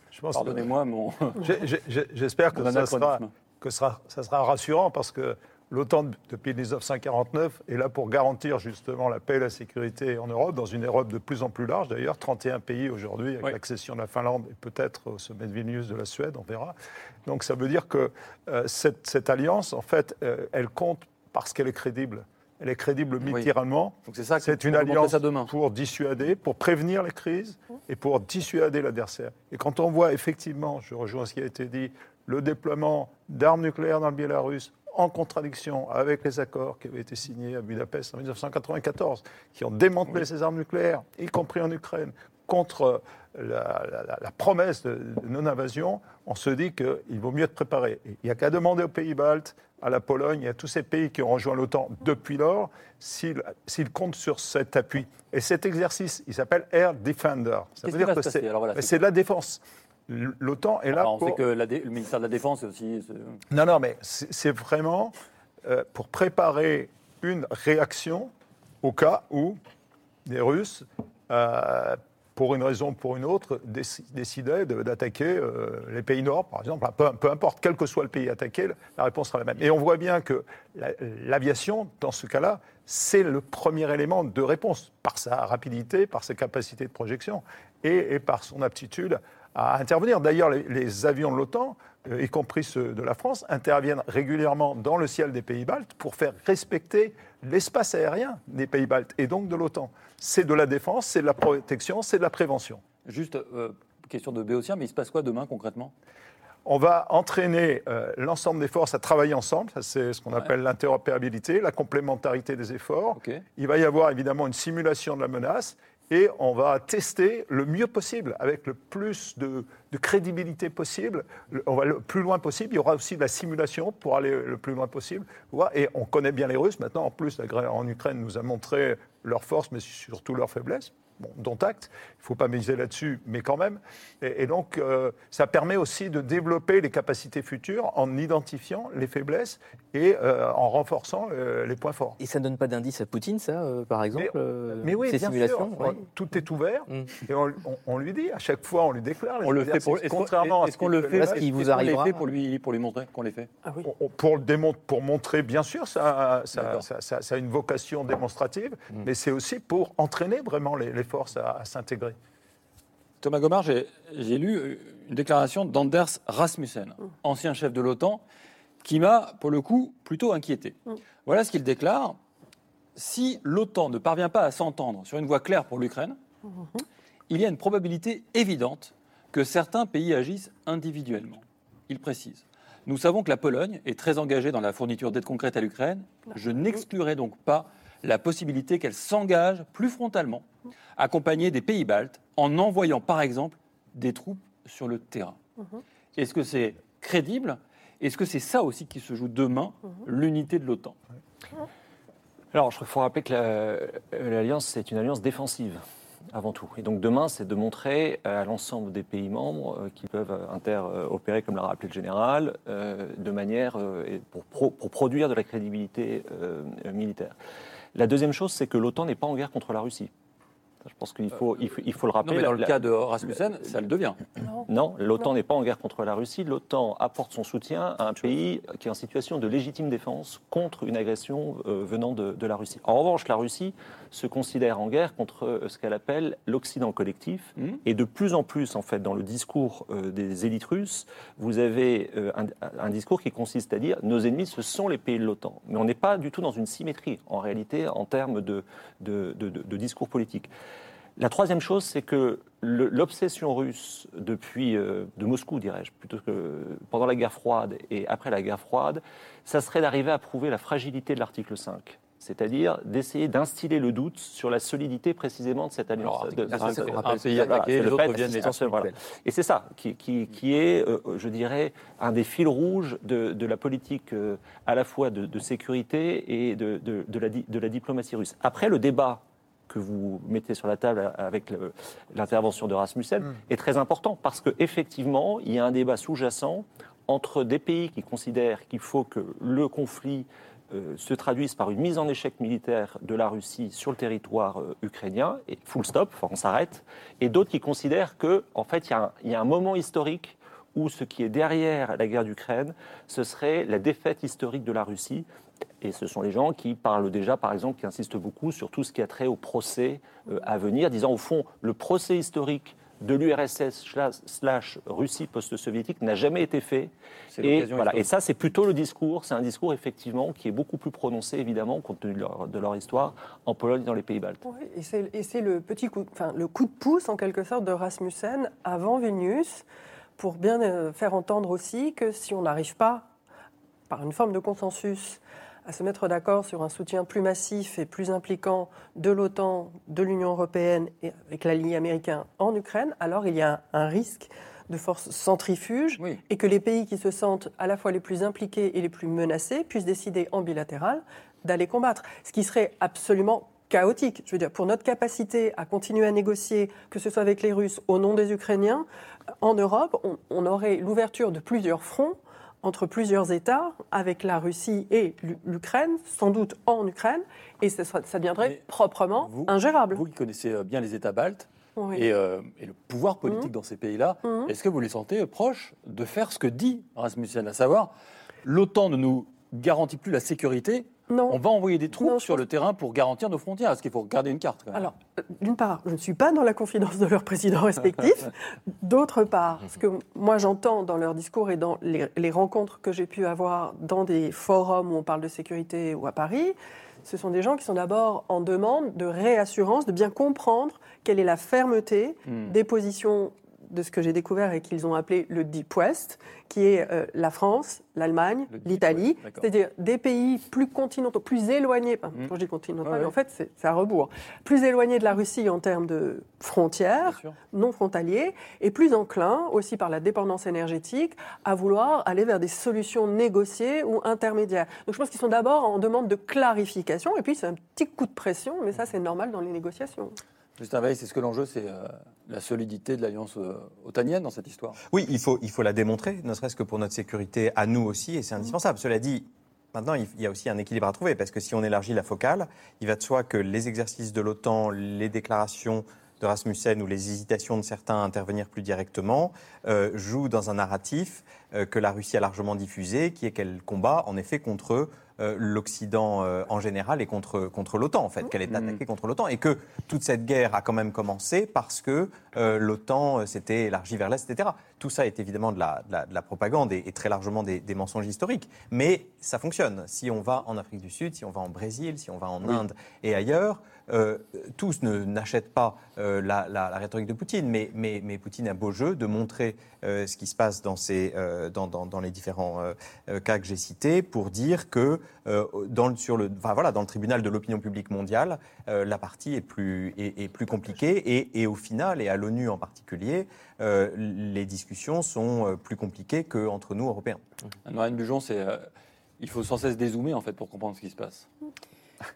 je pense que- Pardonnez-moi mon. <laughs> J'ai- j'ai- j'ai- J'espère que, Mon ça sera. Que ça sera rassurant parce que l'OTAN, depuis 1949, est là pour garantir justement la paix et la sécurité en Europe, dans une Europe de plus en plus large d'ailleurs, 31 pays aujourd'hui, avec Oui. l'accession de la Finlande et peut-être au sommet de Vilnius de la Suède, on verra. Donc ça veut dire que euh, cette, cette alliance, en fait, euh, elle compte parce qu'elle est crédible. Elle est crédible Oui. militairement. Donc c'est ça. que- C'est une alliance pour dissuader, pour prévenir les crises et pour dissuader l'adversaire. Et quand on voit effectivement, je rejoins ce qui a été dit, le déploiement d'armes nucléaires dans le Bélarus en contradiction avec les accords qui avaient été signés à Budapest en 1994, qui ont démantelé ces armes nucléaires, y compris en Ukraine, contre la, la- la promesse de, de non-invasion, on se dit qu'il vaut mieux être préparé. Il n'y a qu'à demander aux pays baltes, à la Pologne et à tous ces pays qui ont rejoint l'OTAN depuis lors s'ils comptent sur cet appui. Et cet exercice, il s'appelle Air Defender. Ça veut dire que voilà, c'est de la défense. L'OTAN est là Alors, on pour... sait que la dé- le ministère de la Défense est aussi. Non, non, mais c'est vraiment euh, pour préparer une réaction au cas où les Russes, euh, pour une raison ou pour une autre, déci- décidaient d'attaquer euh, les pays nord, par exemple. Peu, peu importe, quel que soit le pays attaqué, la réponse sera la même. Et on voit bien que la- l'aviation, dans ce cas-là, c'est le premier élément de réponse, par sa rapidité, par ses capacités de projection et, et par son aptitude à intervenir. D'ailleurs, les, les avions de l'OTAN, euh, y compris ceux de la France, interviennent régulièrement dans le ciel des pays baltes pour faire respecter l'espace aérien des pays baltes et donc de l'OTAN. C'est de la défense, c'est de la protection, c'est de la prévention. Juste, euh, question de Béotien, mais il se passe quoi demain concrètement? On va entraîner euh, l'ensemble des forces à travailler ensemble, Ça, c'est ce qu'on appelle l'interopérabilité, la complémentarité des efforts. Il va y avoir évidemment une simulation de la menace et on va tester le mieux possible, avec le plus de, crédibilité possible. Le- On va le plus loin possible. Il y aura aussi de la simulation pour aller le plus loin possible. Et on connaît bien les Russes. Maintenant, en plus, en Ukraine nous a montré leurs forces, mais surtout leurs faiblesses. Bon, dont acte, il ne faut pas miser là-dessus, mais quand même. Et, et donc, euh, ça permet aussi de développer les capacités futures en identifiant les faiblesses et euh, en renforçant euh, les points forts. Et ça ne donne pas d'indice à Poutine, ça, euh, par exemple euh, Mais oui, Ces bien simulations sûr, oui. tout est ouvert Mm. et on, on- on lui dit, à chaque fois, on lui déclare. les On le fait pour. exercices, Est-ce contrairement à est-ce ce qu'on le fait fait Parce qu'il vous est-ce qu'on les arrivera. fait pour lui, pour lui montrer qu'on les fait? Ah oui. On- on- pour, le démon- pour montrer, bien sûr, ça, ça, D'accord. ça- ça- ça a une vocation démonstrative, mais c'est aussi pour entraîner vraiment les, les forces à, à s'intégrer. Thomas Gomard, j'ai lu une déclaration d'Anders Rasmussen, ancien chef de l'OTAN, qui m'a, pour le coup, plutôt inquiété. Voilà ce qu'il déclare. Si l'OTAN ne parvient pas à s'entendre sur une voie claire pour l'Ukraine, il y a une probabilité évidente que certains pays agissent individuellement. Il précise. Nous savons que la Pologne est très engagée dans la fourniture d'aide concrète à l'Ukraine. Je n'exclurai donc pas la possibilité qu'elle s'engage plus frontalement, accompagnée des pays baltes, en envoyant par exemple des troupes sur le terrain. Est-ce que c'est crédible? Est-ce que c'est ça aussi qui se joue demain, l'unité de l'OTAN? Alors, il faut rappeler que la- euh, l'alliance, c'est une alliance défensive, avant tout. Et donc, demain, c'est de montrer à l'ensemble des pays membres euh, qui peuvent euh, interopérer, comme l'a rappelé le général, euh, de manière euh, pour, pro- pour produire de la crédibilité euh, euh, militaire. La deuxième chose, c'est que l'OTAN n'est pas en guerre contre la Russie. Je pense qu'il faut, il faut, il faut le Non, rappeler. mais dans La- le la- cas de Rasmussen, ça le devient. non, l'OTAN n'est pas en guerre contre la Russie. L'OTAN apporte son soutien à un pays qui est en situation de légitime défense contre une agression euh, venant de, de la Russie. En revanche, la Russie se considère en guerre contre euh, ce qu'elle appelle l'Occident collectif. Mhm. Et de plus en plus, en fait, dans le discours euh, des élites russes, vous avez euh, un, un discours qui consiste à dire nos ennemis, ce sont les pays de l'OTAN. Mais on n'est pas du tout dans une symétrie, en réalité, en termes de, de- de- de- de discours politique. La troisième chose, c'est que l'obsession russe depuis euh, de Moscou, dirais-je, plutôt que pendant la guerre froide et après la guerre froide, ça serait d'arriver à prouver la fragilité de l'article 5. C'est-à-dire d'essayer d'instiller le doute sur la solidité précisément de cette alliance. Alors, de- article de- 5, de- on voilà, un pays c'est attaqué, le les autres fait viennent les assistentiel, voilà. Et c'est ça qui, qui- qui est, euh, je dirais, un des fils rouges de, la politique euh, à la fois de, sécurité et de, la, de la diplomatie russe. Après, le débat que vous mettez sur la table avec l'intervention de Rasmussen est très important parce qu'effectivement, il y a un débat sous-jacent entre des pays qui considèrent qu'il faut que le conflit euh, se traduise par une mise en échec militaire de la Russie sur le territoire euh, ukrainien, et full stop, on s'arrête, et d'autres qui considèrent que, en fait, y, il y a un moment historique où ce qui est derrière la guerre d'Ukraine, ce serait la défaite historique de la Russie. Et ce sont les gens qui parlent déjà, par exemple, qui insistent beaucoup sur tout ce qui a trait au procès euh, à venir, disant au fond, le procès historique de l'URSS slash, Russie post-soviétique n'a jamais été fait. Et, voilà, et ça, c'est plutôt le discours, c'est un discours effectivement qui est beaucoup plus prononcé, évidemment, compte tenu de leur, de leur histoire, en Pologne et dans les pays baltes. Oui, et c'est et c'est le petit coup, enfin, le coup de pouce en quelque sorte de Rasmussen avant Vilnius pour bien euh, faire entendre aussi que si on n'arrive pas par une forme de consensus à se mettre d'accord sur un soutien plus massif et plus impliquant de l'OTAN, de l'Union européenne et avec l'allié américain en Ukraine, alors il y a un, risque de force centrifuge et que les pays qui se sentent à la fois les plus impliqués et les plus menacés puissent décider en bilatéral d'aller combattre. Ce qui serait absolument chaotique. Je veux dire, pour notre capacité à continuer à négocier, que ce soit avec les Russes au nom des Ukrainiens, en Europe, on aurait l'ouverture de plusieurs fronts entre plusieurs États, avec la Russie et l'Ukraine, sans doute en Ukraine, et ça, ça deviendrait proprement ingérable. Vous qui connaissez euh, bien les États baltes euh, et, le pouvoir politique mmh. dans ces pays-là, mmh. est-ce que vous les sentez proches de faire ce que dit Rasmussen, à savoir l'OTAN ne nous garantit plus la sécurité, on va envoyer des troupes sur le terrain pour garantir nos frontières. Est-ce qu'il faut regarder une carte Alors, euh, d'une part, je ne suis pas dans la confidence de leurs présidents respectifs. <laughs> D'autre part, ce que moi j'entends dans leurs discours et dans les, rencontres que j'ai pu avoir dans des forums où on parle de sécurité ou à Paris, ce sont des gens qui sont d'abord en demande de réassurance, de bien comprendre quelle est la fermeté hmm. des positions de ce que j'ai découvert et qu'ils ont appelé le Deep West, qui est euh, la France, l'Allemagne, l'Italie, c'est-à-dire des pays plus continentaux, plus éloignés, quand je dis continentaux, en fait c'est à rebours, plus éloignés de la Russie en termes de frontières, non frontaliers, et plus enclins, aussi par la dépendance énergétique, à vouloir aller vers des solutions négociées ou intermédiaires. Donc je pense qu'ils sont d'abord en demande de clarification, et puis c'est un petit coup de pression, mais ça c'est normal dans les négociations. Justin Veil, c'est ce que l'enjeu, c'est euh, la solidité de l'alliance euh, otanienne dans cette histoire Oui, il faut, il faut la démontrer, ne serait-ce que pour notre sécurité à nous aussi, et c'est indispensable. Cela dit, Maintenant, il y a aussi un équilibre à trouver, parce que si on élargit la focale, il va de soi que les exercices de l'OTAN, les déclarations de Rasmussen ou les hésitations de certains à intervenir plus directement euh, jouent dans un narratif que la Russie a largement diffusé, qui est qu'elle combat en effet contre euh, l'Occident euh, en général et contre, contre l'OTAN, en fait, qu'elle est mm. attaquée contre l'OTAN, et que toute cette guerre a quand même commencé parce que euh, l'OTAN s'était élargie vers l'Est, etc. Tout ça est évidemment de la, de la, propagande et, très largement des, mensonges historiques, mais ça fonctionne. Si on va en Afrique du Sud, si on va en Brésil, si on va en Inde et ailleurs, euh, tous n'achètent pas euh, la, rhétorique de Poutine, mais, mais, mais, Poutine a beau jeu de montrer euh, ce qui se passe dans, ces, dans, dans, les différents cas que j'ai cités pour dire que dans, sur le, enfin, voilà, dans le tribunal de l'opinion publique mondiale, la partie est plus, est, plus compliquée et, et, au final, et à l'ONU en particulier, les discussions sont plus compliquées qu'entre nous, Européens. Marine Bujon, c'est il faut sans cesse dézoomer en fait pour comprendre ce qui se passe.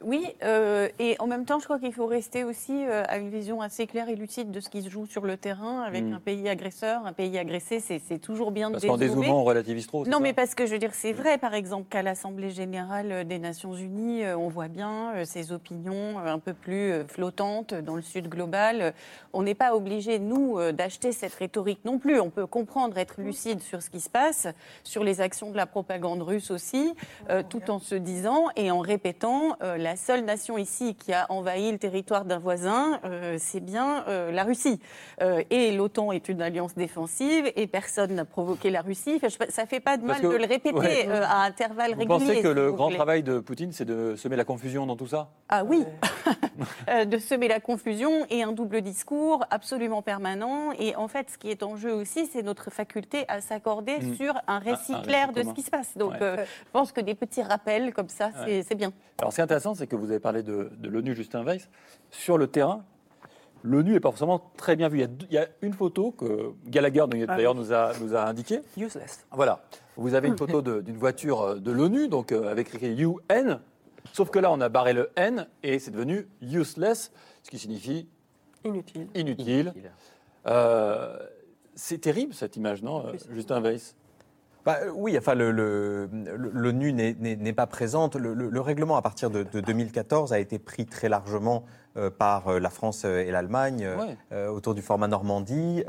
Oui, euh, et en même temps, je crois qu'il faut rester aussi euh, à une vision assez claire et lucide de ce qui se joue sur le terrain avec mm. un pays agresseur, un pays agressé. C'est toujours bien de Parce qu'en dézoomant, on relativise trop. Non, mais parce que je veux dire, c'est vrai, par exemple, qu'à l'Assemblée générale des Nations Unies, euh, on voit bien ces opinions un peu plus flottantes dans le Sud global. On n'est pas obligé, nous, d'acheter cette rhétorique non plus. On peut comprendre, être lucide sur ce qui se passe, sur les actions de la propagande russe aussi, tout en se disant et en répétant euh, la seule nation ici qui a envahi le territoire d'un voisin, euh, c'est bien euh, la Russie. et l'OTAN est une alliance défensive et personne n'a provoqué la Russie. ça fait pas de mal de le répéter à intervalles réguliers. Vous pensez que le grand travail de Poutine, c'est de semer la confusion dans tout ça? Ah oui, <laughs> de semer la confusion et un double discours absolument permanent. Et en fait, ce qui est en jeu aussi, c'est notre faculté à s'accorder mm. sur un récit clair de ce qui se passe. Donc, je pense que des petits rappels comme ça, c'est bien. Alors, c'est intéressant c'est que vous avez parlé de, l'ONU, Justin Weiss. Sur le terrain, l'ONU n'est pas forcément très bien vue. Il y a, une photo que Gallagher, ah d'ailleurs, nous a, nous a indiqué. Useless. Voilà. Vous avez une photo d'une voiture euh, de l'ONU, donc euh, avec écrit UN. Sauf que là, on a barré le N et c'est devenu useless, ce qui signifie inutile. Inutile. Euh, c'est terrible cette image, non, Justin Weiss? Bah, oui, enfin, l'ONU n'est pas présente. Le, règlement, à partir de, de, 2014, a été pris très largement par euh, la France euh, et l'Allemagne autour du format Normandie.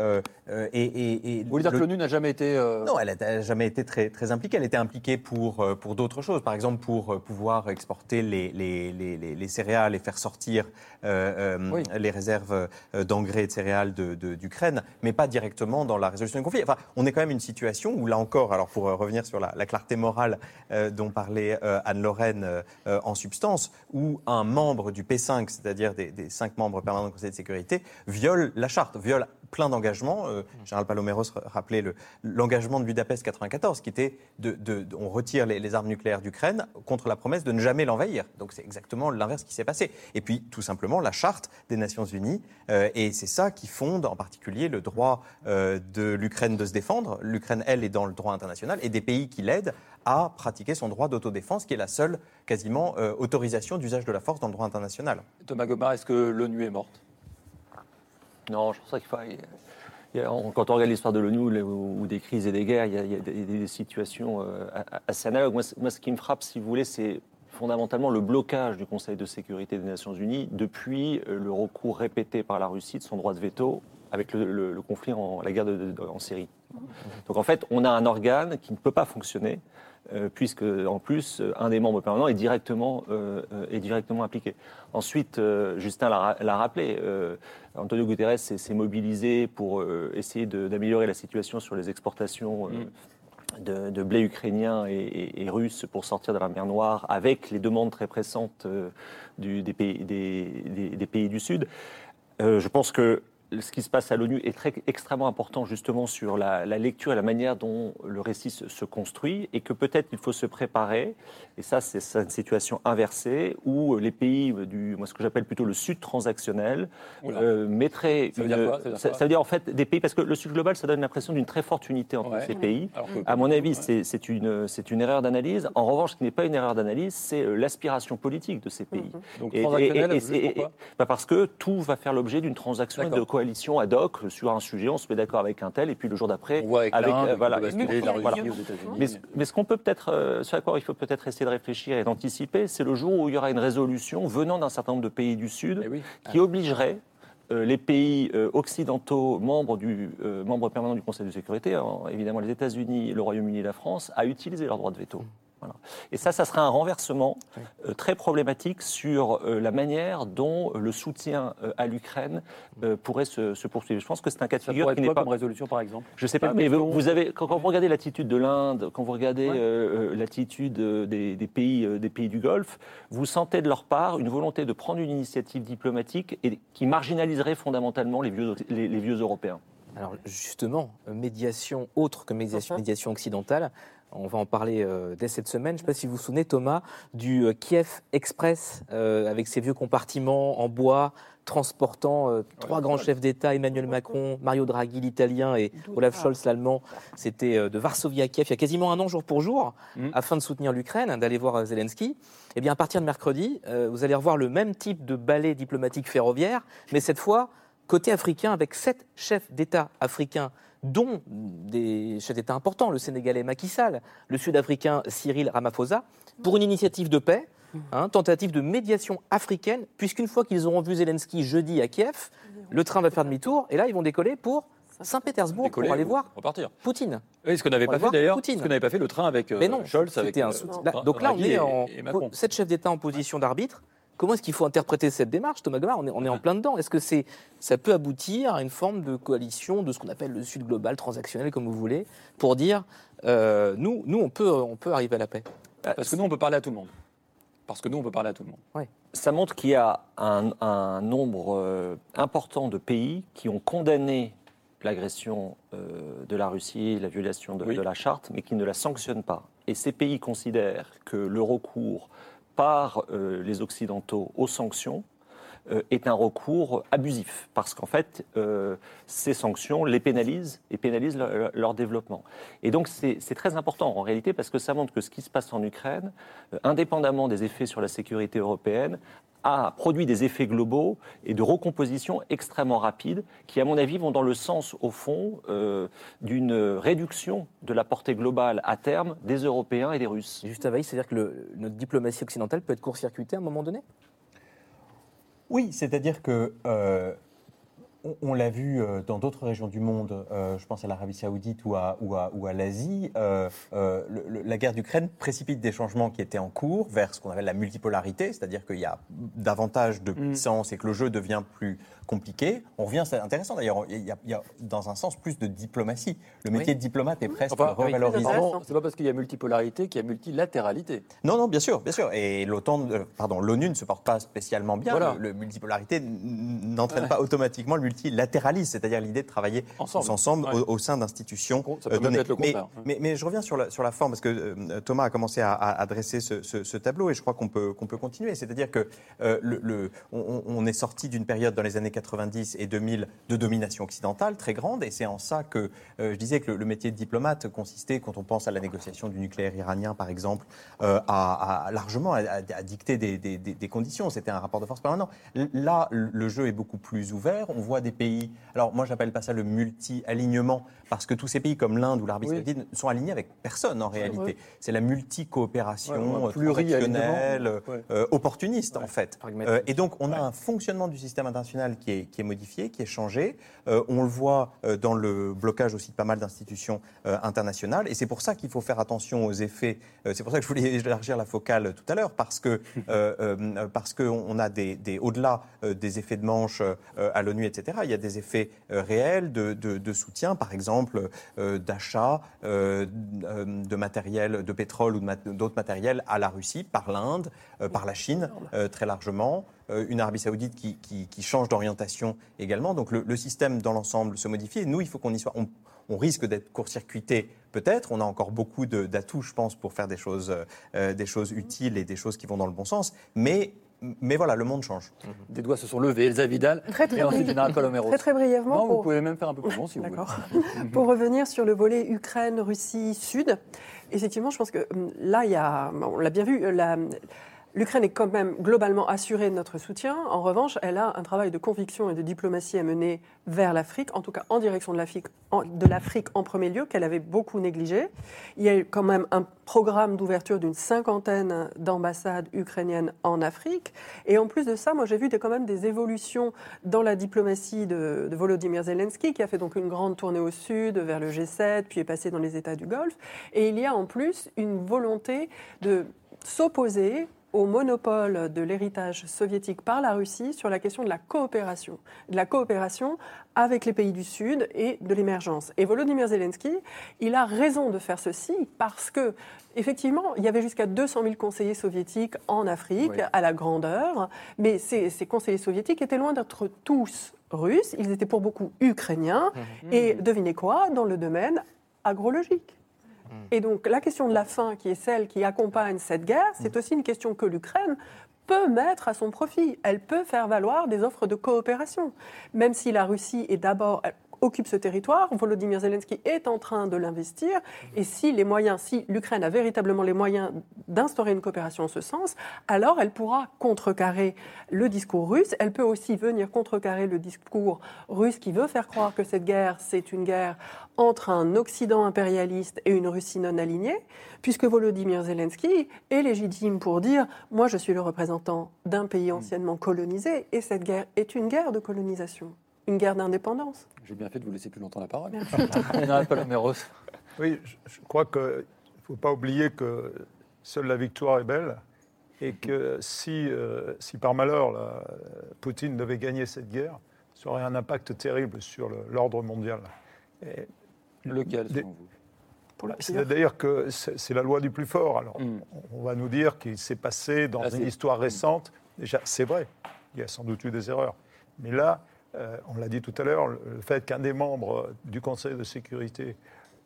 et, Vous voulez dire que l'ONU n'a jamais été... Non, elle n'a jamais été très, très impliquée. Elle était impliquée pour, pour d'autres choses. Par exemple, pour pouvoir exporter les, les, les, céréales et faire sortir les réserves d'engrais et de céréales d'Ukraine, mais pas directement dans la résolution du conflit. Enfin, on est quand même une situation où, là encore, alors pour revenir sur la, la clarté morale dont parlait Anne-Lorraine en substance, où un membre du P5, c'est-à-dire des, cinq membres permanents du Conseil de sécurité, violent la charte, violent plein d'engagements. Euh, Général Paloméros rappelait le- l'engagement de Budapest 94, qui était de, de- de- on retire les, les armes nucléaires d'Ukraine contre la promesse de ne jamais l'envahir. Donc c'est exactement l'inverse qui s'est passé. Et puis tout simplement la charte des Nations Unies, euh, et c'est ça qui fonde en particulier le droit euh, de l'Ukraine de se défendre. L'Ukraine, elle, est dans le droit international, et des pays qui l'aident à pratiquer son droit d'autodéfense, qui est la seule quasiment euh, autorisation d'usage de la force dans le droit international. Thomas Gomard, est-ce que l'ONU est morte? Non, je pense qu'il faut. on- Quand on regarde l'histoire de l'ONU ou des crises et des guerres, il y a, des, situations euh, assez analogues. Moi, ce qui me frappe, si vous voulez, c'est fondamentalement le blocage du Conseil de sécurité des Nations Unies depuis euh, le recours répété par la Russie de son droit de veto avec le, conflit, en, la guerre en Syrie. Donc en fait, on a un organe qui ne peut pas fonctionner, euh, puisque en plus, euh, un des membres permanents est directement, euh, euh, impliqué. Ensuite, euh, Justin l'a ra- l'a rappelé, euh, Antonio Guterres s'est mobilisé pour euh, essayer d'améliorer la situation sur les exportations. euh, De, de blé ukrainien et, et- et russe pour sortir de la mer Noire avec les demandes très pressantes euh, du- des, pays, des- des- des pays du Sud. Euh, je pense que ce qui se passe à l'ONU est très, extrêmement important justement sur la, la lecture et la manière dont le récit se, se construit et que peut-être il faut se préparer, et ça c'est une situation inversée, où les pays du, moi ce que j'appelle plutôt le sud transactionnel, euh, mettraient... Ça veut dire quoi Ça veut dire ça- quoi ça veut dire en fait des pays, parce que le sud global ça donne l'impression d'une très forte unité entre Ouais. ces pays. Que- À mon avis, Ouais. c'est- une, erreur d'analyse. En revanche, ce qui n'est pas une erreur d'analyse, c'est euh, l'aspiration politique de ces pays. Donc Et- transactionnel, et- et- juste et- pourquoi bah parce que tout va faire l'objet d'une transaction et de. Coalition ad hoc sur un sujet. On se met d'accord avec un tel, et puis le jour d'après, avec, avec, euh, voilà. États-Unis. Mais, ce- mais ce qu'on peut peut-être, euh, ce à quoi il faut peut-être essayer de réfléchir et d'anticiper, c'est le jour où il y aura une résolution venant d'un certain nombre de pays du Sud Eh oui. qui obligerait euh, les pays euh, occidentaux membres, du, euh, membres permanents du Conseil de sécurité, hein, évidemment les États-Unis, le Royaume-Uni et la France, à utiliser leur droit de veto. Voilà. Et ça, ça sera un renversement euh, très problématique sur euh, la manière dont le soutien euh, à l'Ukraine euh, pourrait se, se poursuivre. Je pense que c'est un cas de figure qui n'est pas comme résolution, par exemple? Je sais pas, Pas mais vous, vous avez quand, quand vous regardez l'attitude de l'Inde, quand vous regardez Ouais. euh, euh, l'attitude euh, des, des pays euh, des pays du Golfe, vous sentez de leur part une volonté de prendre une initiative diplomatique et qui marginaliserait fondamentalement les vieux les, les vieux Européens. Alors justement, euh, médiation autre que médiation, médiation occidentale, on va en parler euh, dès cette semaine. Je ne sais pas si vous vous souvenez, Thomas, du euh, Kiev Express, euh, avec ses vieux compartiments en bois, transportant euh, trois grands chefs d'État, Emmanuel Macron, Mario Draghi, l'italien, et Olaf Scholz, l'allemand. C'était euh, de Varsovie à Kiev il y a quasiment un an, jour pour jour, Mhm. afin de soutenir l'Ukraine, d'aller voir Zelensky. Eh bien, à partir de mercredi, euh, vous allez revoir le même type de ballet diplomatique ferroviaire, mais cette fois côté africain, avec sept chefs d'État africains, dont des chefs d'État importants, le Sénégalais Macky Sall, le Sud-Africain Cyril Ramaphosa, pour une initiative de paix, hein, tentative de médiation africaine, puisqu'une fois qu'ils auront vu Zelensky jeudi à Kiev, le train va faire demi-tour, et là, ils vont décoller pour Saint-Pétersbourg pour aller voir Repartir. Poutine. Oui, ce qu'on n'avait pas fait d'ailleurs. Ce qu'on n'avait pas fait le train avec euh, Mais non, Scholz, avec c'était un euh, Là, donc là, on est en sept chefs d'État en position d'arbitre. Comment est-ce qu'il faut interpréter cette démarche, Thomas Gomard on est, on est en plein dedans. Est-ce que c'est, ça peut aboutir à une forme de coalition de ce qu'on appelle le Sud global, transactionnel, comme vous voulez, pour dire euh, nous, nous on, peut, on peut arriver à la paix? Parce que nous, on peut parler à tout le monde. Parce que nous, on peut parler à tout le monde. Ça montre qu'il y a un, un nombre euh, important de pays qui ont condamné l'agression euh, de la Russie, la violation de, Oui. de la charte, mais qui ne la sanctionnent pas. Et ces pays considèrent que le recours par euh, les Occidentaux aux sanctions est un recours abusif, parce qu'en fait, euh, ces sanctions les pénalisent et pénalisent leur, développement. Et donc, c'est très important en réalité, parce que ça montre que ce qui se passe en Ukraine, euh, indépendamment des effets sur la sécurité européenne, a produit des effets globaux et de recomposition extrêmement rapides, qui, à mon avis, vont dans le sens, au fond, euh, d'une réduction de la portée globale à terme des Européens et des Russes. Juste à c'est-à-dire que notre diplomatie occidentale peut être court-circuitée à un moment donné? Oui, c'est-à-dire que euh, on, on l'a vu euh, dans d'autres régions du monde, euh, je pense à l'Arabie Saoudite ou à, ou à, ou à l'Asie, euh, la guerre d'Ukraine précipite des changements qui étaient en cours vers ce qu'on appelle la multipolarité, c'est-à-dire qu'il y a davantage de puissance et que le jeu devient plus compliqué. On revient, c'est intéressant d'ailleurs, il y, a, il y a dans un sens plus de diplomatie. Le métier de diplomate est presque Enfin, revalorisé. c'est pas parce qu'il y a multipolarité qu'il y a multilatéralité. Non, non, bien sûr, bien sûr. Et l'OTAN, euh, pardon, l'ONU ne se porte pas spécialement bien. Voilà. Le, le multipolarité n'entraîne pas automatiquement le multilatéralisme, c'est-à-dire l'idée de travailler Ensemble. tous ensemble Ouais. au, au sein d'institutions Ça euh, données. être le mais, contraire. mais, mais je reviens sur la, sur la forme, parce que euh, Thomas a commencé à, à- à dresser ce, ce- ce tableau, et je crois qu'on peut, qu'on peut continuer. C'est-à-dire que euh, le, le- on, on est sorti d'une période dans les années 90 et 2000 de domination occidentale très grande, et c'est en ça que euh, je disais que le, le métier de diplomate consistait, quand on pense à la négociation du nucléaire iranien, par exemple, euh, à, à- largement à, dicter des, des- des- des conditions. C'était un rapport de force permanent. Là, le jeu est beaucoup plus ouvert. On voit des pays. Alors, moi, j'appelle pas ça le multi-alignement, parce que tous ces pays comme l'Inde ou l'Arabie Oui. Saoudite sont alignés avec personne en réalité. C'est la multi-coopération Ouais, euh, Ouais. opportuniste en fait. Euh, et donc on a un fonctionnement du système international qui est, modifié, qui est changé. Euh, on le voit euh, dans le blocage aussi de pas mal d'institutions euh, internationales. Et c'est pour ça qu'il faut faire attention aux effets. C'est pour ça que je voulais <laughs> élargir la focale tout à l'heure, parce que parce qu'on on a des, au-delà des effets de manche à l'ONU, etc. Il y a des effets réels de, soutien, par exemple d'achat de matériel, de pétrole ou d'autres matériels à la Russie par l'Inde, par la Chine très largement, une Arabie Saoudite qui, qui- qui change d'orientation également. Donc le, le système dans l'ensemble se modifie. Et nous, il faut qu'on y soit. On, on risque d'être court-circuité, peut-être. On a encore beaucoup d'atouts, je pense, pour faire des choses, euh, des choses utiles et des choses qui vont dans le bon sens. Mais, mais voilà, le monde change. Des doigts se sont levés. Elsa Vidal Très, très et ensuite brièvement. Général Paloméros. Très très brièvement. Non, vous pouvez même faire un peu plus long si vous voulez. D'accord. <laughs> Pour revenir sur le volet Ukraine-Russie-Sud, effectivement, je pense que hum, là, il y a, on l'a bien vu, la- L'Ukraine est quand même globalement assurée de notre soutien. En revanche, elle a un travail de conviction et de diplomatie à mener vers l'Afrique, en tout cas en direction de l'Afrique en, premier lieu, qu'elle avait beaucoup négligé. Il y a eu quand même un programme d'ouverture d'une cinquantaine d'ambassades ukrainiennes en Afrique. Et en plus de ça, moi j'ai vu quand même des évolutions dans la diplomatie de, de Volodymyr Zelensky, qui a fait donc une grande tournée au sud, vers le G7, puis est passé dans les États du Golfe. Et il y a en plus une volonté de s'opposer au monopole de l'héritage soviétique par la Russie sur la question de la coopération, de la coopération avec les pays du Sud et de l'émergence. Et Volodymyr Zelensky, il a raison de faire ceci parce que, effectivement, il y avait jusqu'à 200 000 conseillers soviétiques en Afrique, Oui. à la grandeur, mais ces, ces conseillers soviétiques étaient loin d'être tous russes, ils étaient pour beaucoup ukrainiens, et devinez quoi, dans le domaine agrologique. Et donc la question de la faim, qui est celle qui accompagne cette guerre, c'est aussi une question que l'Ukraine peut mettre à son profit. Elle peut faire valoir des offres de coopération. Même si la Russie est d'abord occupe ce territoire, Volodymyr Zelensky est en train de l'investir. Et si les moyens, si l'Ukraine a véritablement les moyens d'instaurer une coopération en ce sens, alors elle pourra contrecarrer le discours russe. Elle peut aussi venir contrecarrer le discours russe qui veut faire croire que cette guerre, c'est une guerre entre un Occident impérialiste et une Russie non alignée, puisque Volodymyr Zelensky est légitime pour dire Moi, je suis le représentant d'un pays anciennement colonisé, et cette guerre est une guerre de colonisation, une guerre d'indépendance. J'ai bien fait de vous laisser plus longtemps la parole. <laughs> Paloméros. Oui, je, crois qu'il ne faut pas oublier que seule la victoire est belle et que si, euh, si par malheur là, Poutine devait gagner cette guerre, ça aurait un impact terrible sur l'ordre mondial. Et Lequel, Des- selon vous? C'est-à-dire que c'est la loi du plus fort. Alors, Mm. on va nous dire qu'il s'est passé dans Là, une histoire récente. Déjà, c'est vrai, il y a sans doute eu des erreurs. Mais là, euh, on l'a dit tout à l'heure, le fait qu'un des membres du Conseil de sécurité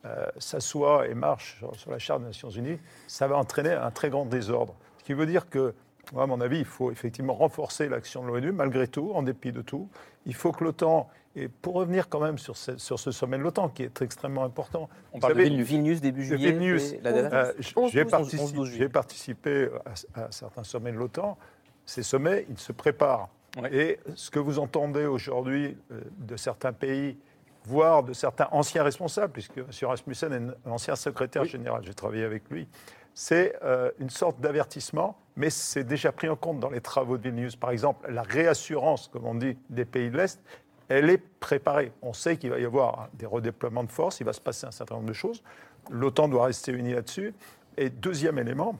euh, s'assoit et marche sur, sur la Charte des Nations Unies, ça va entraîner un très grand désordre. Ce qui veut dire que, moi, à mon avis, il faut effectivement renforcer l'action de l'ONU, malgré tout, en dépit de tout. Il faut que l'OTAN, et pour revenir quand même sur ce, sur ce sommet de l'OTAN, qui est extrêmement important, On vous parle de savez, Vilnius. Vilnius, début juillet. Vilnius. c'est la date euh, j- 11, J'ai 12, partici- 11, 12 juillet. j'ai participé à, à certains sommets de l'OTAN. Ces sommets, ils se préparent. Ouais. Et ce que vous entendez aujourd'hui euh, de certains pays, voire de certains anciens responsables, puisque M. Rasmussen est un ancien secrétaire général, j'ai travaillé avec lui, c'est euh, une sorte d'avertissement, mais c'est déjà pris en compte dans les travaux de Vilnius. Par exemple, la réassurance, comme on dit, des pays de l'Est, elle est préparée. On sait qu'il va y avoir des redéploiements de forces, il va se passer un certain nombre de choses. L'OTAN doit rester unie là-dessus. Et deuxième élément,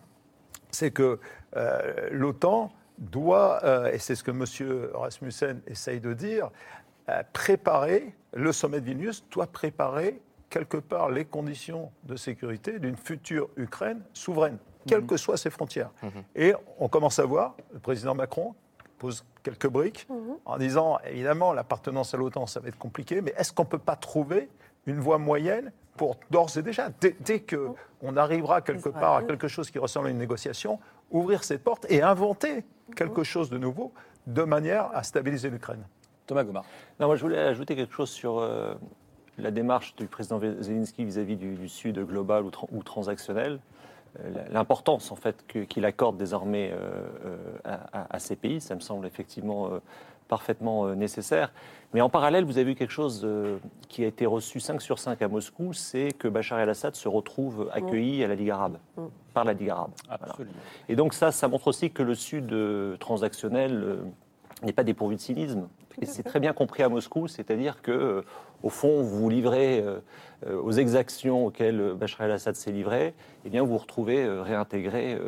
c'est que euh, l'OTAN doit, euh, et c'est ce que M. Rasmussen essaye de dire, euh, préparer, le sommet de Vilnius doit préparer quelque part les conditions de sécurité d'une future Ukraine souveraine, quelles que soient ses frontières. Et on commence à voir, le président Macron pose quelques briques en disant, évidemment, l'appartenance à l'OTAN, ça va être compliqué, mais est-ce qu'on ne peut pas trouver une voie moyenne pour d'ores et déjà, dès, dès qu'on arrivera quelque part à quelque chose qui ressemble à une négociation, ouvrir ces portes et inventer quelque chose de nouveau de manière à stabiliser l'Ukraine Thomas Gomard. Non, moi, je voulais ajouter quelque chose sur euh, la démarche du président Zelensky vis-à-vis du, du Sud global ou, tran- ou transactionnel. Euh, L'importance en fait que- qu'il accorde désormais euh, à, à- à ces pays, ça me semble effectivement euh, parfaitement euh, nécessaire. Mais en parallèle, vous avez vu quelque chose euh, qui a été reçu 5 sur 5 à Moscou, c'est que Bachar el-Assad se retrouve accueilli à la Ligue arabe, par la Ligue arabe. Voilà. Et donc ça, ça montre aussi que le Sud euh, transactionnel euh, n'est pas dépourvu de cynisme. Et c'est très bien compris à Moscou, c'est-à-dire que, euh, au fond, vous vous livrez aux exactions auxquelles Bachar el-Assad s'est livré, et bien vous vous retrouvez euh, réintégré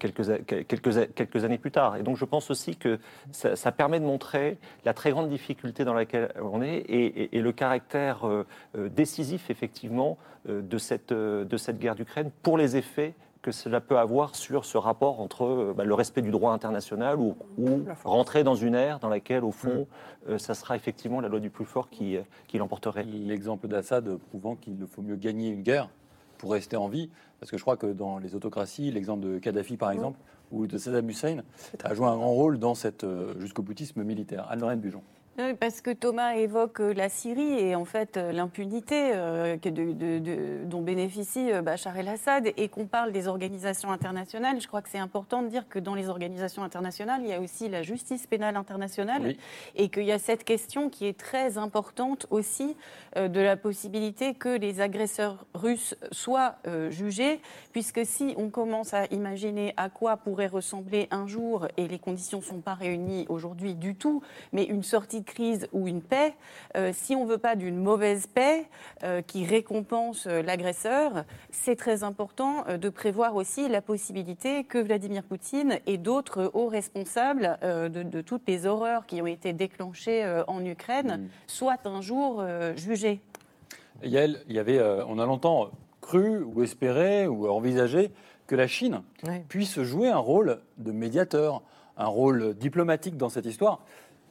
quelques, années plus tard. Et donc je pense aussi que ça, ça permet de montrer la très grande difficulté dans laquelle on est et, et- et le caractère décisif, effectivement, de, cette, de cette guerre d'Ukraine pour les effets que cela peut avoir sur ce rapport entre euh, bah, le respect du droit international ou, rentrer dans une ère dans laquelle, au fond, euh, ça sera effectivement la loi du plus fort qui, euh, qui l'emporterait. L'exemple d'Assad prouvant qu'il faut mieux gagner une guerre pour rester en vie. Parce que je crois que dans les autocraties, l'exemple de Kadhafi par exemple, ou de Saddam Hussein, a joué un grand rôle dans cette euh, jusqu'au boutisme militaire. Anne-Lorraine Bujon. Oui, parce que Thomas évoque euh, la Syrie et en fait euh, l'impunité euh, dont bénéficie Bachar el-Assad et qu'on parle des organisations internationales. Je crois que c'est important de dire que dans les organisations internationales, il y a aussi la justice pénale internationale Oui. et qu'il y a cette question qui est très importante aussi euh, de la possibilité que les agresseurs russes soient euh, jugés, puisque si on commence à imaginer à quoi pourrait ressembler un jour, et les conditions ne sont pas réunies aujourd'hui du tout, mais une sortie crise ou une paix, euh, si on ne veut pas d'une mauvaise paix euh, qui récompense euh, l'agresseur, c'est très important euh, de prévoir aussi la possibilité que Vladimir Poutine et d'autres hauts responsables euh, de, de toutes les horreurs qui ont été déclenchées euh, en Ukraine Mm. soient un jour euh, jugés. Yael, il y avait, euh, on a longtemps cru ou espéré ou envisagé que la Chine puisse jouer un rôle de médiateur, un rôle diplomatique dans cette histoire.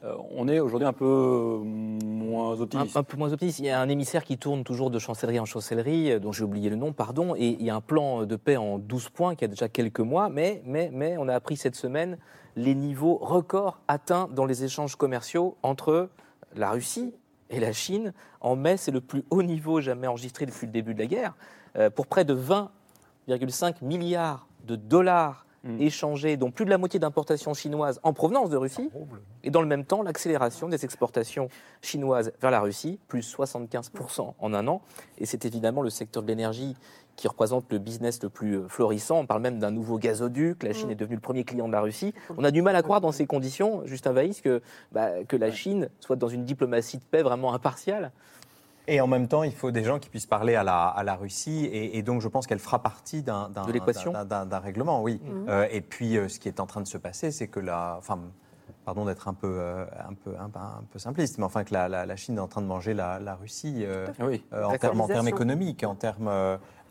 Euh, on est aujourd'hui un peu moins Un, optimiste. un peu moins optimiste. Il y a un émissaire qui tourne toujours de chancellerie en chancellerie, euh, dont j'ai oublié le nom, pardon, et il y a un plan de paix en 12 points qui a déjà quelques mois, mais, mais, mais on a appris cette semaine les niveaux records atteints dans les échanges commerciaux entre la Russie et la Chine. En mai, c'est le plus haut niveau jamais enregistré depuis le début de la guerre, euh, pour près de 20,5 milliards de dollars Mm. échangés, dont plus de la moitié d'importations chinoises en provenance de Russie. Et dans le même temps, l'accélération des exportations chinoises vers la Russie, plus 75% en un an. Et c'est évidemment le secteur de l'énergie qui représente le business le plus euh, florissant. On parle même d'un nouveau gazoduc. La Chine est devenue le premier client de la Russie. On a du mal à croire dans ces conditions, Justin Weiss, que, bah, que la Chine soit dans une diplomatie de paix vraiment impartiale. Et en même temps, il faut des gens qui puissent parler à la, à la Russie. Et, et donc, je pense qu'elle fera partie d'un d'un- De l'équation d'un- d'un- d'un règlement, oui. Euh, et puis, euh, ce qui est en train de se passer, c'est que la. Enfin, pardon d'être un peu, euh, un, peu, un, peu- un peu simpliste, mais enfin que la, la- la Chine est en train de manger la, la Russie euh, Oui. euh, en termes en termes Organisation. économiques, en termes.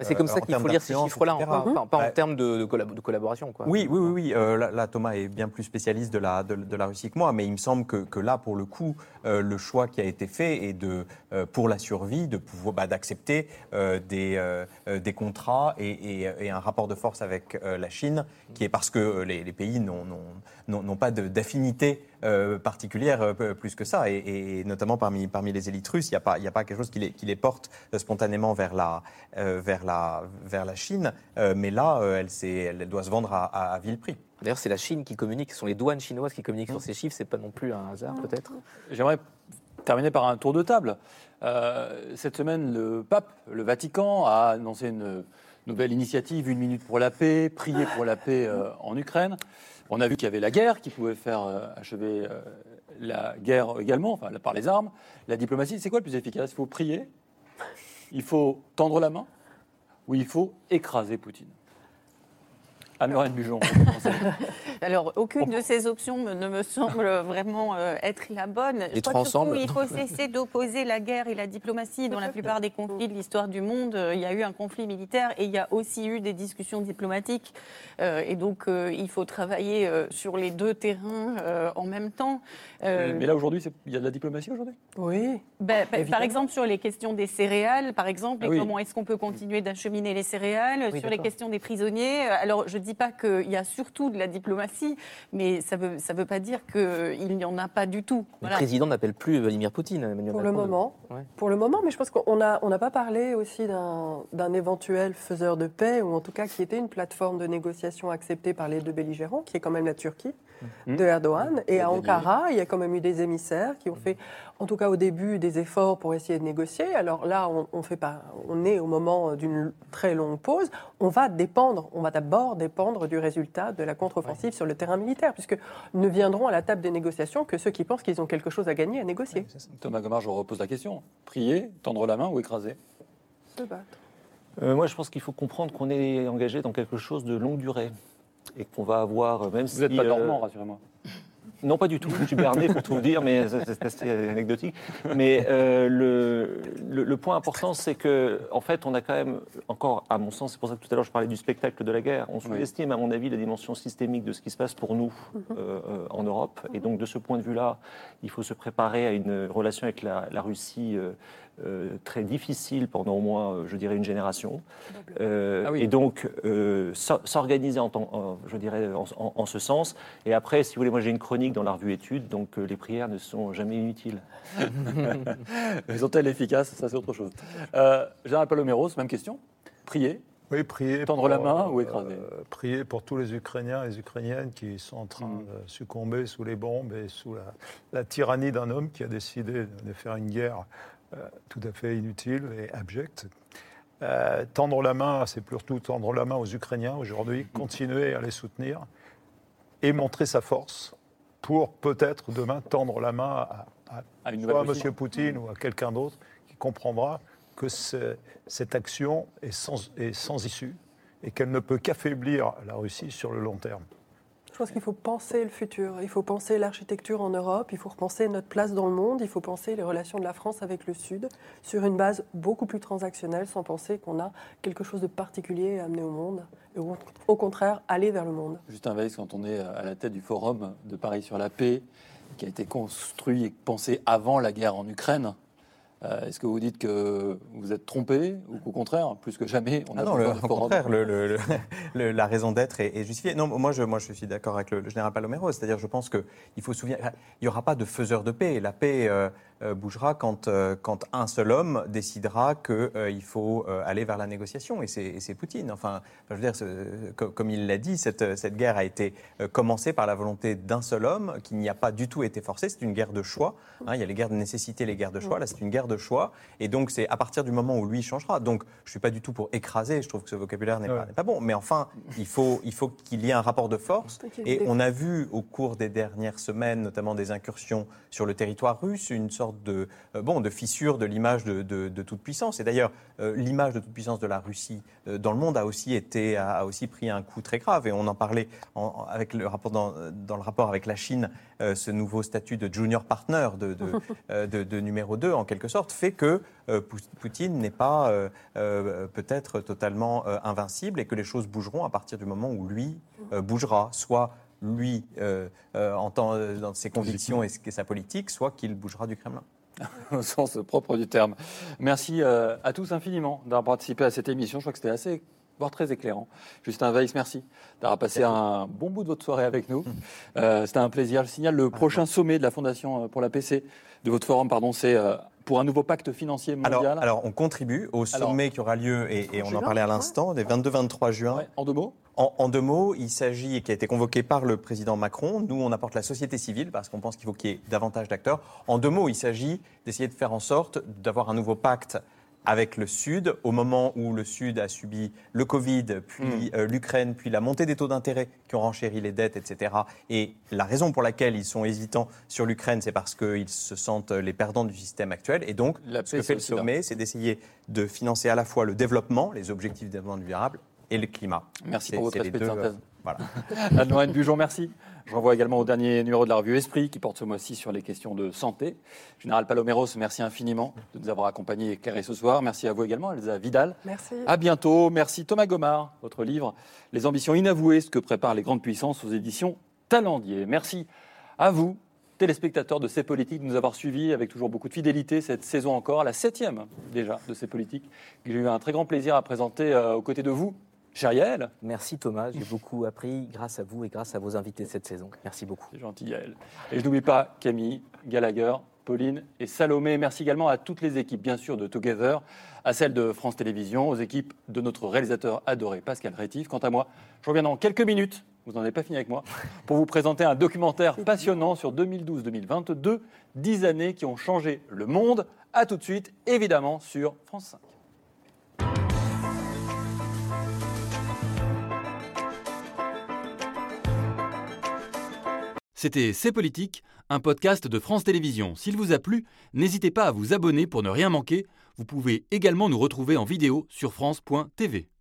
Euh, C'est comme euh, ça en qu'il faut lire ces chiffres-là, etc. pas, en termes de, de collab- de collaboration. Quoi. Oui, oui, oui. oui. Euh, là, là, Thomas est bien plus spécialiste de la, de, de la Russie que moi, mais il me semble que, que là, pour le coup, euh, le choix qui a été fait est de, euh, pour la survie, de pouvoir bah, d'accepter euh, des, euh, euh, des contrats et, et- et un rapport de force avec euh, la Chine, qui est parce que euh, les, les pays n'ont- pas d'affinité euh, particulière euh, plus que ça, et, et notamment parmi, parmi les élites russes, il n'y a, pas- il y a pas quelque chose qui les, qui les porte euh, spontanément vers la, euh, vers la, vers la Chine, Euh, mais là, euh, elle, doit se vendre à, à- à vil prix. D'ailleurs, c'est la Chine qui communique, ce sont les douanes chinoises qui communiquent sur ces chiffres, c'est pas non plus un hasard peut-être? J'aimerais terminer par un tour de table. Euh, cette semaine, le pape, le Vatican, a annoncé une nouvelle initiative, une minute pour la paix, prier pour la paix euh, en Ukraine. On a vu qu'il y avait la guerre qui pouvait faire euh, achever euh, la guerre également, enfin, par les armes. La diplomatie, c'est quoi le plus efficace? Il faut prier, il faut tendre la main, ou il faut écraser Poutine? Bujon. <laughs> Alors, aucune de ces options ne me semble vraiment euh, être la bonne. Je crois trois que surtout, ensemble. il faut cesser d'opposer la guerre et la diplomatie. Dans la plupart des conflits de l'histoire du monde, euh, il y a eu un conflit militaire et il y a aussi eu des discussions diplomatiques. Euh, et donc, euh, il faut travailler euh, sur les deux terrains euh, en même temps. Euh, Mais là, aujourd'hui, c'est- il y a de la diplomatie aujourd'hui? Oui. Ben, Évidemment. par exemple, sur les questions des céréales, par exemple, Ah et oui. comment est-ce qu'on peut continuer d'acheminer les céréales, Oui, sur les questions des prisonniers. Alors, je ne dis pas qu'il y a surtout de la diplomatie, mais ça ne veut, ça veut pas dire qu'il n'y en a pas du tout. Le président n'appelle plus Vladimir Poutine. Emmanuel Pour le Macron. moment. Ouais. Pour le moment, mais je pense qu'on n'a on n'a pas parlé aussi d'un d'un éventuel faiseur de paix, ou en tout cas qui était une plateforme de négociation acceptée par les deux belligérants, qui est quand même la Turquie, Mhm. de Erdogan. Et à Daniel. Ankara, il y a quand même eu des émissaires qui ont fait, en tout cas au début, des efforts pour essayer de négocier. Alors là, on, on fait pas, on est au moment d'une très longue pause. On va dépendre, on va d'abord dépendre du résultat de la contre-offensive sur le terrain militaire, puisque ne viendront à la table des négociations que ceux qui pensent qu'ils ont quelque chose à gagner à négocier. Thomas Gomard, je repose la question. Prier, tendre la main ou écraser? Se battre. Euh, moi, je pense qu'il faut comprendre qu'on est engagé dans quelque chose de longue durée et qu'on va avoir, euh, même si... Vous n'êtes pas euh, normand, rassurez-moi. Non, pas du tout. Je suis berné pour tout vous dire, mais c'est assez anecdotique. Mais euh, le, le, le point important, c'est que, en fait, on a quand même encore, à mon sens, c'est pour ça que tout à l'heure je parlais du spectacle de la guerre. On sous-estime, à mon avis, la dimension systémique de ce qui se passe pour nous euh, euh, en Europe. Et donc, de ce point de vue-là, il faut se préparer à une relation avec la, la Russie. euh, très difficile pendant au moins, euh, je dirais, une génération. Euh, Ah oui. Et donc, euh, s'or- s'organiser, en, je dirais, en, en- en ce sens. Et après, si vous voulez, moi j'ai une chronique dans la revue Études, donc euh, les prières ne sont jamais inutiles. <laughs> Sont-elles efficaces? Ça, c'est autre chose. Euh, Gérard Paloméros, même question? Prier, Oui, prier. Tendre pour, la main euh, ou écraser? euh, Prier pour tous les Ukrainiens et les Ukrainiennes qui sont en train Mm. de succomber sous les bombes et sous la, la tyrannie d'un homme qui a décidé de, de faire une guerre euh, tout à fait inutile et abjecte. Euh, tendre la main, c'est surtout tendre la main aux Ukrainiens aujourd'hui, continuer à les soutenir et montrer sa force pour peut-être demain tendre la main à, à à une soit à nouvelle Russie. M. Poutine ou à quelqu'un d'autre qui comprendra que cette action est sans, est sans issue et qu'elle ne peut qu'affaiblir la Russie sur le long terme. Je pense qu'il faut penser le futur, il faut penser l'architecture en Europe, il faut repenser notre place dans le monde, il faut penser les relations de la France avec le Sud sur une base beaucoup plus transactionnelle sans penser qu'on a quelque chose de particulier à amener au monde. Et au, contraire, aller vers le monde. Justin Weiss, quand on est à la tête du forum de Paris sur la paix, qui a été construit et pensé avant la guerre en Ukraine, est-ce que vous dites que vous êtes trompé ou qu'au contraire, plus que jamais, on a Ah non, le- de au contraire, le- <laughs> le- la raison d'être est, est justifiée. Non, moi je, moi je suis d'accord avec le, général Palomero, c'est-à-dire je pense qu'il faut se souvenir, il n'y aura pas de faiseur de paix. La paix euh, euh, bougera quand, euh, quand un seul homme décidera qu'il faut euh, aller vers la négociation, et c'est Poutine. Enfin, je veux dire, comme il l'a dit, cette, cette guerre a été euh, commencée par la volonté d'un seul homme, qui n'y a pas du tout été forcé. C'est une guerre de choix. hein. il y a les guerres de nécessité, les guerres de choix. Là, c'est une guerre de choix. Et donc, c'est à partir du moment où lui changera. Donc, je suis pas du tout pour écraser. Je trouve que ce vocabulaire n'est pas, Ouais. n'est pas bon. Mais enfin, il faut il faut qu'il y ait un rapport de force. Et on a vu au cours des dernières semaines, notamment des incursions sur le territoire russe, une sorte de euh, bon de fissure de l'image de, de- de toute puissance. Et d'ailleurs, euh, l'image de toute puissance de la Russie euh, dans le monde a aussi été a, a aussi pris un coup très grave. Et on en parlait en- avec le rapport dans, dans le rapport avec la Chine, euh, ce nouveau statut de junior partner, de, de, <laughs> euh, de- de numéro 2 en quelque sorte, fait que euh, Pou- Poutine n'est pas euh, euh, peut-être totalement invincible et que les choses bougeront à partir du moment où lui bougera, soit lui en dans ses convictions et, et sa politique, soit qu'il bougera du Kremlin. <laughs> au sens propre du terme. Merci à tous infiniment d'avoir participé à cette émission. Je crois que c'était assez, voire très éclairant. Justin Weiss, merci d'avoir passé un bon bout de votre soirée avec nous. <laughs> Euh, c'était un plaisir. Je signale le prochain sommet de la Fondation pour la PC, de votre forum, pardon, c'est pour un nouveau pacte financier mondial. Alors, alors, on contribue au Alors- sommet qui aura lieu, et, et on en parlait à l'instant, des 22-23 juin. Ouais, en deux mots En, en deux mots, il s'agit, et qui a été convoqué par le président Macron, nous on apporte la société civile parce qu'on pense qu'il faut qu'il y ait davantage d'acteurs. En deux mots, il s'agit d'essayer de faire en sorte d'avoir un nouveau pacte avec le Sud, au moment où le Sud a subi le Covid, puis euh, l'Ukraine, puis la montée des taux d'intérêt qui ont renchéri les dettes, etc. Et la raison pour laquelle ils sont hésitants sur l'Ukraine, c'est parce qu'ils se sentent les perdants du système actuel. Et donc, La ce que fait le sommet, c'est d'essayer de financer à la fois le développement, les objectifs de développement durable, et le climat. Merci C'est- pour votre c'est respect de synthèse. euh, Voilà. <laughs> Anne-Lorraine Bujon, merci. Je renvoie également au dernier numéro de la revue Esprit qui porte ce mois-ci sur les questions de santé. Général Paloméros, merci infiniment de nous avoir accompagnés et éclairés ce soir. Merci à vous également, Elsa Vidal. Merci. À bientôt. Merci Thomas Gomard, votre livre Les ambitions inavouées, ce que préparent les grandes puissances aux éditions Talendier. Merci à vous, téléspectateurs de ces politiques, de nous avoir suivis avec toujours beaucoup de fidélité cette saison encore, la septième déjà de ces politiques, que j'ai eu un très grand plaisir à présenter euh, aux côtés de vous, cher Yael. Merci Thomas, j'ai beaucoup appris grâce à vous et grâce à vos invités cette saison. Merci beaucoup. C'est gentil, Yael. Et je n'oublie pas Camille, Gallagher, Pauline et Salomé. Merci également à toutes les équipes, bien sûr, de Together, à celles de France Télévisions, aux équipes de notre réalisateur adoré, Pascal Rétif. Quant à moi, je reviens dans quelques minutes, vous n'en avez pas fini avec moi, pour vous présenter un documentaire passionnant sur 2012-2022, 10 années qui ont changé le monde. À tout de suite, évidemment, sur France 5. C'était C'est Politique, un podcast de France Télévisions. S'il vous a plu, n'hésitez pas à vous abonner pour ne rien manquer. Vous pouvez également nous retrouver en vidéo sur France.tv.